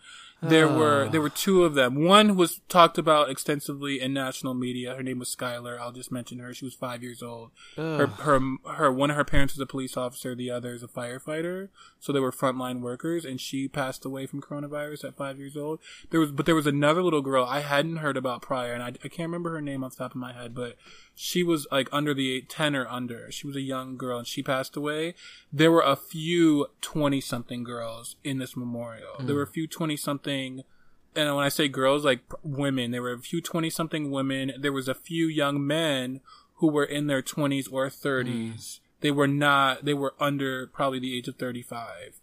there were ah. there were two of them. One was talked about extensively in national media. Her name was Skylar. I'll just mention her. She was five years old. Her her her one of her parents was a police officer. The other is a firefighter. So they were frontline workers, and she passed away from coronavirus at five years old. There was but there was another little girl I hadn't heard about prior, and I, I can't remember her name off the top of my head, but she was like under the ten or under. She was a young girl, and she passed away. There were a few twenty something girls in this memorial. Mm. There were a few twenty something and when I say girls, like women, there were a few 20 something women. There was a few young men who were in their 20s or 30s. Mm. They were not, they were under probably the age of 35.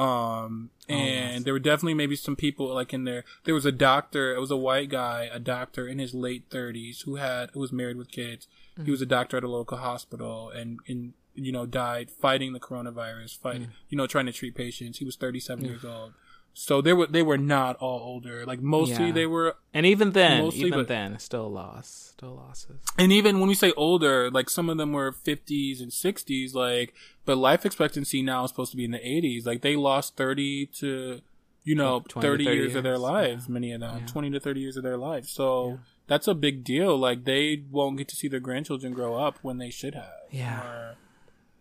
Um, oh, and there were definitely maybe some people like in there. There was a doctor, it was a white guy, a doctor in his late 30s who had, who was married with kids. Mm. He was a doctor at a local hospital and, and, you know, died fighting the coronavirus, fighting mm. you know, trying to treat patients. He was 37 years old. So they were they were not all older. Like mostly yeah. they were, and even then, mostly, even but, then, still loss, still losses. And even when we say older, like some of them were fifties and sixties. Like, but life expectancy now is supposed to be in the eighties. Like they lost thirty to, you know, 30, 30 years, years, of their lives. Yeah. Many of them, yeah. twenty to thirty years of their lives. So that's a big deal. Like they won't get to see their grandchildren grow up when they should have. Yeah. Or,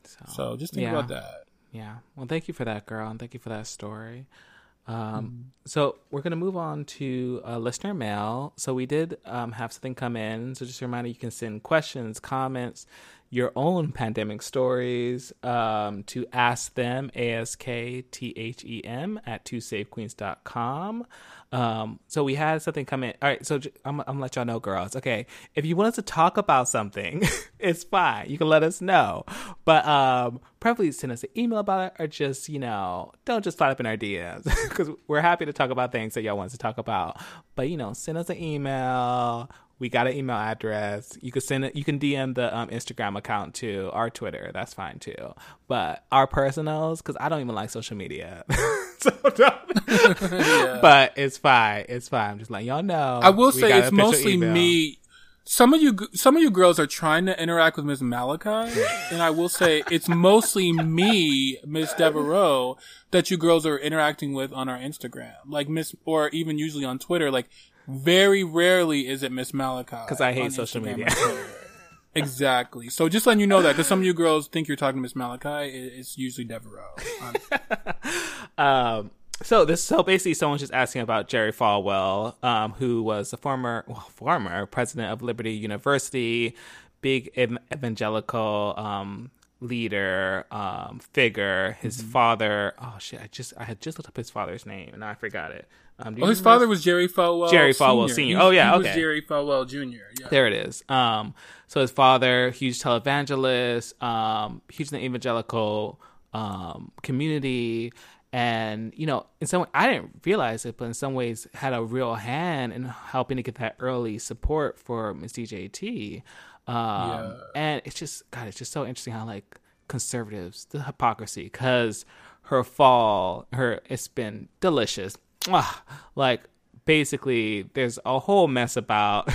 so, so, just think about that. Yeah. Well, thank you for that, girl, and thank you for that story. Um, mm-hmm. So we're going to move on to uh, listener mail. So we did um, have something come in. So just a reminder, you can send questions, comments, your own pandemic stories um, to ask them, A-S-K-T-H-E-M, at twosafequeens.com. Um, so we had something come in. All right, so I'm, I'm gonna let y'all know, girls. Okay, if you want us to talk about something, *laughs* it's fine. You can let us know, but um, probably send us an email about it, or just you know, don't just slide up in our DMs because *laughs* we're happy to talk about things that y'all want us to talk about. But you know, send us an email we got an email address. You can send it. You can DM the um, Instagram account too, our Twitter. That's fine too. But our personals, because I don't even like social media. *laughs* so yeah. *laughs* But it's fine. It's fine. I'm just letting y'all know. I will say it's mostly email. me. Some of you, some of you girls are trying to interact with Miss Malachi, *laughs* and I will say it's mostly me, Miss Devereaux, that you girls are interacting with on our Instagram, like Miss, or even usually on Twitter. Like very rarely is it Miss Malachi. Because I hate social Instagram media. exactly. So just letting you know that, because some of you girls think you're talking to Miss Malachi, it's usually Devereaux. *laughs* um, so this so basically someone's just asking about Jerry Falwell, um, who was a former well, former president of Liberty University, big evangelical um, leader um, figure. His mm-hmm. father, oh shit, I just I had just looked up his father's name and I forgot it. Um, oh, his father was Jerry Falwell. Jerry Falwell Senior. Senior. Oh yeah, he okay. Jerry Falwell Jr. Yeah. There it is. Um, so his father, huge televangelist, um, huge in the evangelical um, community, and you know, in some way, I didn't realize it, but in some ways, had a real hand in helping to get that early support for Miss DJT. Um, yeah. And it's just God, it's just so interesting how like conservatives, the hypocrisy, because her fall, her it's been delicious like basically there's a whole mess about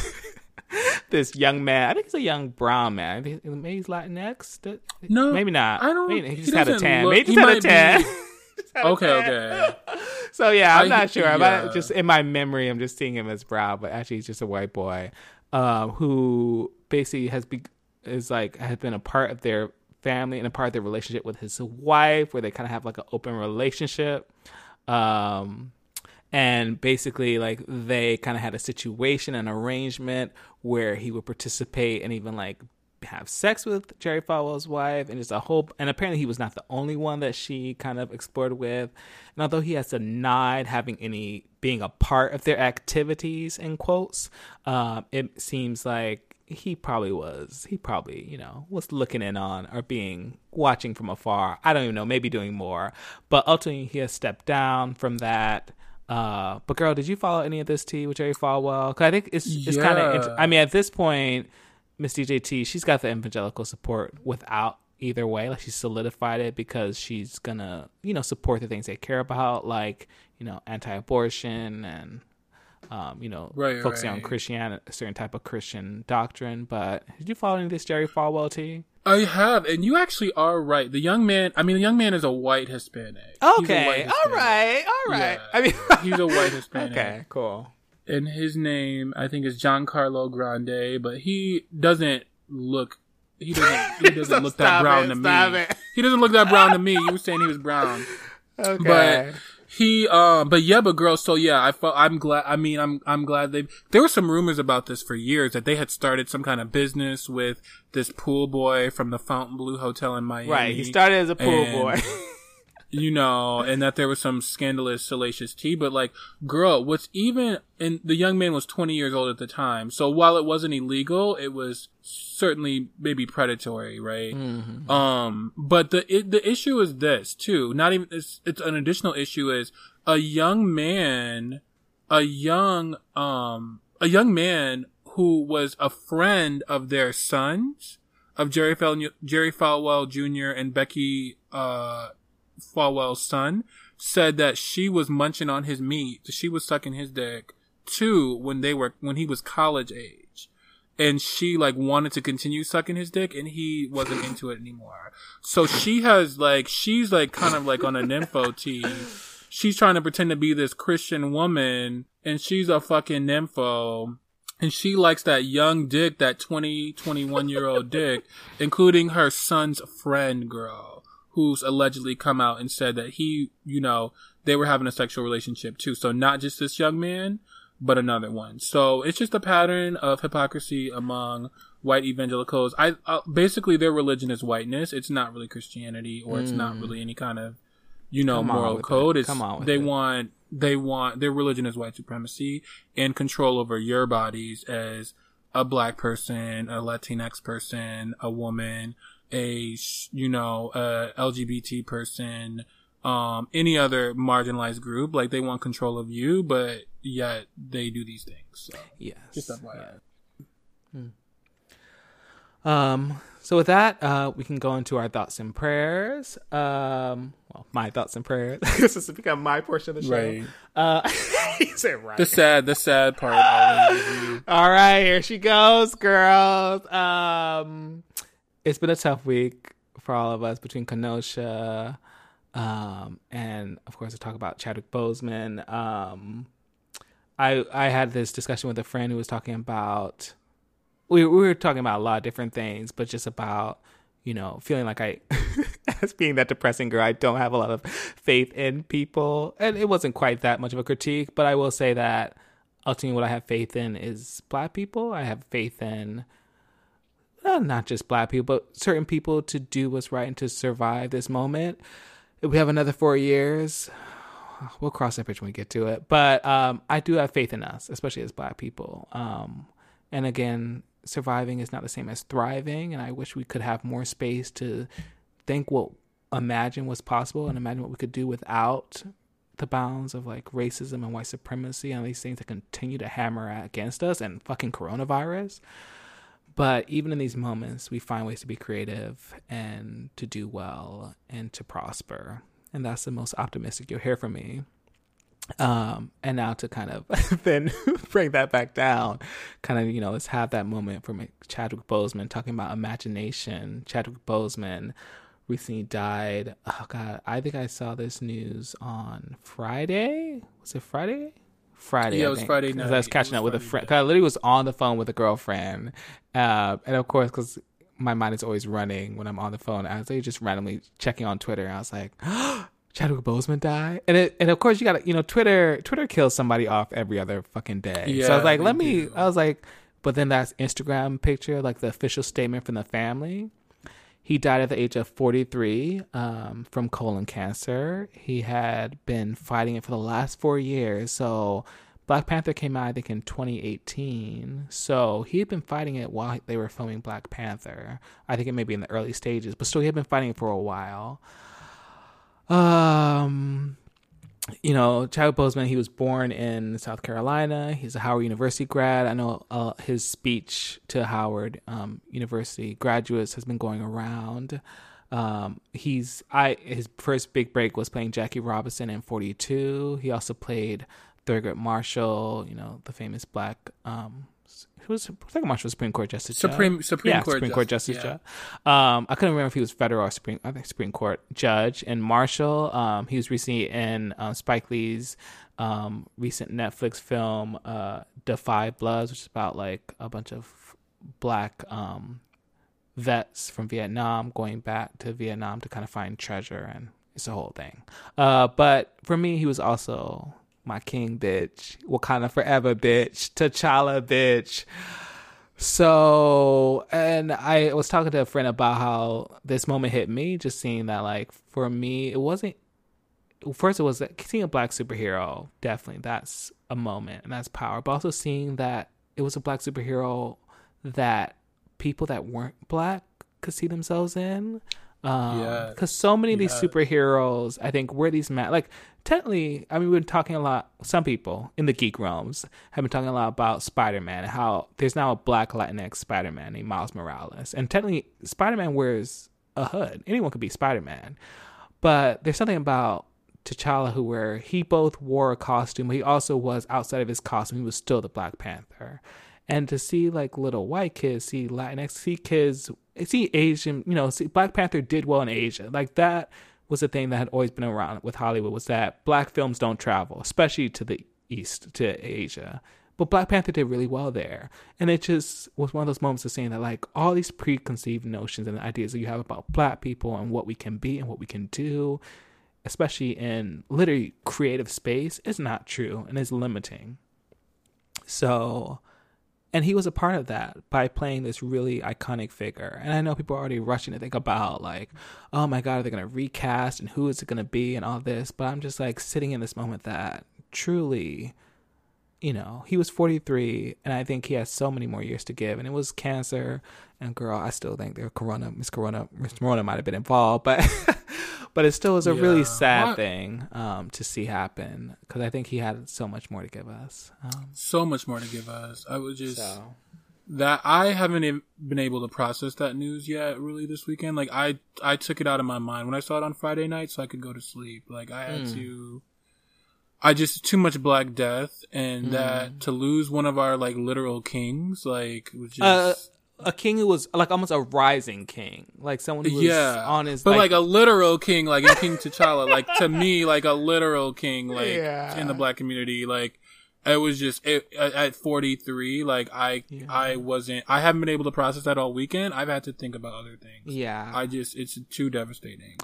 *laughs* this young man. I think he's a young brown man. Maybe he's Latinx. No, maybe not. I don't. Maybe he just he had a tan. Look, maybe he just had a tan. *laughs* okay, okay. So yeah, I'm I, not sure. Yeah. just in my memory, I'm just seeing him as brown, but actually he's just a white boy um, who basically has be is like has been a part of their family and a part of their relationship with his wife, where they kind of have like an open relationship. Um, and basically like they kind of had a situation an arrangement where he would participate and even like have sex with Jerry Falwell's wife and just a whole and apparently he was not the only one that she kind of explored with and although he has denied having any being a part of their activities in quotes um, it seems like he probably was he probably you know was looking in on or being watching from afar i don't even know maybe doing more but ultimately he has stepped down from that uh, but girl, did you follow any of this tea with Jerry Falwell? Because I think it's it's yeah. kind of. I mean, at this point, Miss DJT, she's got the evangelical support without either way. Like she's solidified it because she's gonna, you know, support the things they care about, like you know, anti-abortion and um, you know, Right, focusing right. on Christian, a certain type of Christian doctrine. But did you follow any of this Jerry Falwell tea? I have, and you actually are right. The young man, I mean, the young man is a white Hispanic. He's a white Okay, all Hispanic. right, all right. Yeah. I mean, He's a white *laughs* Hispanic. okay, cool. And his name, I think, is Giancarlo Granda, but he doesn't look. He doesn't. He *laughs* doesn't look that brown it, to me. it. He doesn't look that brown to me. *laughs* You were saying he was brown. Okay. But he, um, but yeah, but girl. So yeah, I felt. I'm glad. I mean, I'm I'm glad they. There were some rumors about this for years that they had started some kind of business with this pool boy from the Fontainebleau Hotel in Miami. right, he started as a pool boy. *laughs* you know, and that there was some scandalous, salacious tea. But like, girl, what's even, and the young man was 20 years old at the time. So while it wasn't illegal, it was certainly maybe predatory, right? Um, but the, it, the issue is this too. Not even, it's, it's an additional issue is a young man, a young, um, a young man who was a friend of their sons, of Jerry Fal- Jerry Falwell Jr. and Becki, uh, Falwell's son said that she was munching on his meat. She was sucking his dick too when they were when he was college age, and she like wanted to continue sucking his dick, and he wasn't into it anymore. So she has like she's like kind of like on a nympho *laughs* tea. She's trying to pretend to be this Christian woman, and she's a fucking nympho. And she likes that young dick, that 20, 21 year old dick, including her son's friend girl, who's allegedly come out and said that he, you know, they were having a sexual relationship too. So not just this young man, but another one. So it's just a pattern of hypocrisy among white evangelicals. I, uh, basically their religion is whiteness. It's not really Christianity or it's not really any kind of, you know, Mm. Come moral code. it. It's, Come on they it. want, they want, their religion is white supremacy and control over your bodies as a black person, a Latinx person, a woman, a, you know, a LGBT person, um, any other marginalized group. Like they want control of you, but yet they do these things. So yes. just FYI. Um, so with that, uh, we can go into our thoughts and prayers. Um, well, my thoughts and prayers. *laughs* this has become my portion of the show. Right. Uh, *laughs* right. The sad, the sad part. always is you- *laughs* All right, here she goes, girls. Um, it's been a tough week for all of us between Kenosha, um, and of course, to talk about Chadwick Boseman. Um, I I had this discussion with a friend who was talking about we we were talking about a lot of different things, but just about you know feeling like I, *laughs* as being that depressing girl, I don't have a lot of faith in people, and it wasn't quite that much of a critique, but I will say that ultimately what I have faith in is black people. I have faith in uh, not just black people, but certain people to do what's right and to survive this moment. We have another four years, we'll cross that bridge when we get to it. But um, I do have faith in us, especially as black people. Um, and again, surviving is not the same as thriving. And I wish we could have more space to think what, imagine what's possible and imagine what we could do without the bounds of like racism and white supremacy and these things that continue to hammer against us and fucking coronavirus. But even in these moments, we find ways to be creative and to do well and to prosper. And that's the most optimistic you'll hear from me. Um, and now to kind of *laughs* then *laughs* bring that back down, kind of, you know, let's have that moment from Chadwick Boseman talking about imagination. Chadwick Boseman recently died. Oh, God. I think I saw this news on Friday. Was it Friday? Friday. Yeah, it was Friday night. I was catching up with a friend. 'cause I literally was on the phone with a girlfriend. Uh, and of course, because my mind is always running when I'm on the phone, I was like, just randomly checking on Twitter. And I was like, *gasps* Chadwick Boseman died, and it, and of course you got to you know Twitter Twitter kills somebody off every other fucking day. so I was like, let me. do. I was like, but then that's Instagram picture, like the official statement from the family. He died at the age of 43 um, from colon cancer. He had been fighting it for the last four years. So Black Panther came out, I think, in 2018. So he had been fighting it while they were filming Black Panther. I think it may be in the early stages, but still, he had been fighting it for a while. Um, you know, Chadwick Boseman, he was born in South Carolina. He's a Howard University grad. I know uh, his speech to Howard um, University graduates has been going around. Um, he's I his first big break was playing Jackie Robinson in 42. He also played Thurgood Marshall, you know, the famous black um who was Thurgood Marshall Supreme Court Justice Supreme judge? Supreme yeah, Court Supreme Court Justice yeah. judge. Um, I couldn't remember if he was federal or Supreme I think Supreme Court judge. And Marshall, um, he was recently in uh, Spike Lee's um recent Netflix film uh Da 5 Bloods, which is about like a bunch of black um vets from Vietnam going back to Vietnam to kind of find treasure and it's a whole thing. Uh, but for me, he was also my king, bitch. Wakanda forever, bitch. T'Challa, bitch. So, and I was talking to a friend about how this moment hit me, just seeing that, like, for me, it wasn't. First, it was seeing a black superhero. Definitely, that's a moment and that's power. But also seeing that it was a black superhero that people that weren't black could see themselves in. Um, Yeah. because so many of these Yeah. superheroes, I think, were these ma- like technically. I mean, we've been talking a lot. Some people in the geek realms have been talking a lot about Spider Man how there's now a Black Latinx Spider Man named Miles Morales, and technically, Spider Man wears a hood. Anyone could be Spider Man, but there's something about T'Challa who where he both wore a costume, but he also was outside of his costume. He was still the Black Panther. And to see like little white kids, see Latinx, see kids, see Asian, you know, see Black Panther did well in Asia. Like that was a thing that had always been around with Hollywood was that black films don't travel, especially to the east, to Asia. But Black Panther did really well there. And it just was one of those moments of saying that like all these preconceived notions and ideas that you have about black people and what we can be and what we can do, especially in literally creative space, is not true and is limiting. So and he was a part of that by playing this really iconic figure. And I know people are already rushing to think about like, oh my god, are they gonna recast and who is it gonna be and all this. But I'm just like sitting in this moment that truly, you know, he was 43, and I think he has so many more years to give. And it was cancer. And girl, I still think there Corona, Miss Corona, Miss Corona might have been involved, but *laughs* *laughs* but it still is a really sad thing um, to see happen because I think he had so much more to give us. Um, So much more to give us. I was just so. that I haven't been able to process that news yet. Really, this weekend, like I I took it out of my mind when I saw it on Friday night, so I could go to sleep. Like I had Mm. to. I just too much Black Death, and Mm. that to lose one of our like literal kings, like was just. Uh, a king who was like almost a rising king, like someone who was yeah, on his but like, a literal king, like in King T'Challa, *laughs* like to me, like a literal king, like Yeah. in the black community, like it was just it, at at 43, like I Yeah. I wasn't, I haven't been able to process that all weekend. I've had to think about other things. yeah I just it's too devastating.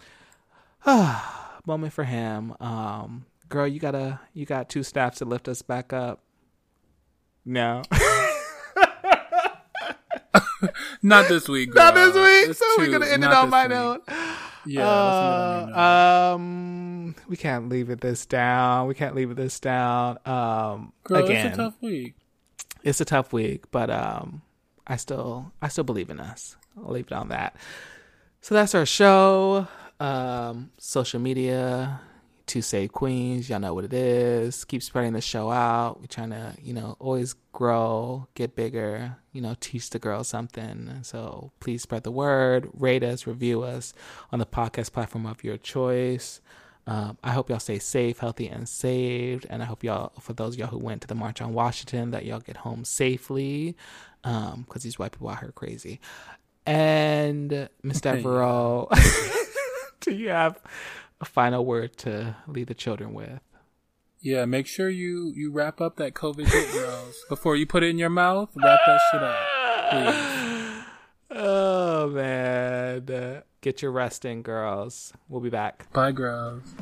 *sighs* moment for him. Um, girl, you gotta you got two staffs to lift us back up. No, *laughs* *laughs* Not this week. *laughs* not this week. It's So we're gonna end it on my week. note. Yeah. let's end it on note. Uh, um, we can't leave it this down. We can't leave it this down. Um, Girl, again, it's a tough week. it's a tough week, but um, I still I still believe in us. I'll leave it on that. So that's our show. Um, social media, to save queens. Y'all know what it is. Keep spreading the show out. We're trying to, you know, always grow, get bigger. You know, teach the girls something. So please spread the word. Rate us, review us on the podcast platform of your choice. Um, I hope y'all stay safe, healthy, and saved. And I hope y'all, for those of y'all who went to the March on Washington, that y'all get home safely. Um, because these white people out here crazy. And Miss Devereaux, *laughs* do you have a final word to leave the children with? Yeah, make sure you you wrap up that COVID hit, girls, before you put it in your mouth. Wrap that shit up. Please. Oh man, get your rest in, girls. We'll be back. Bye, girls.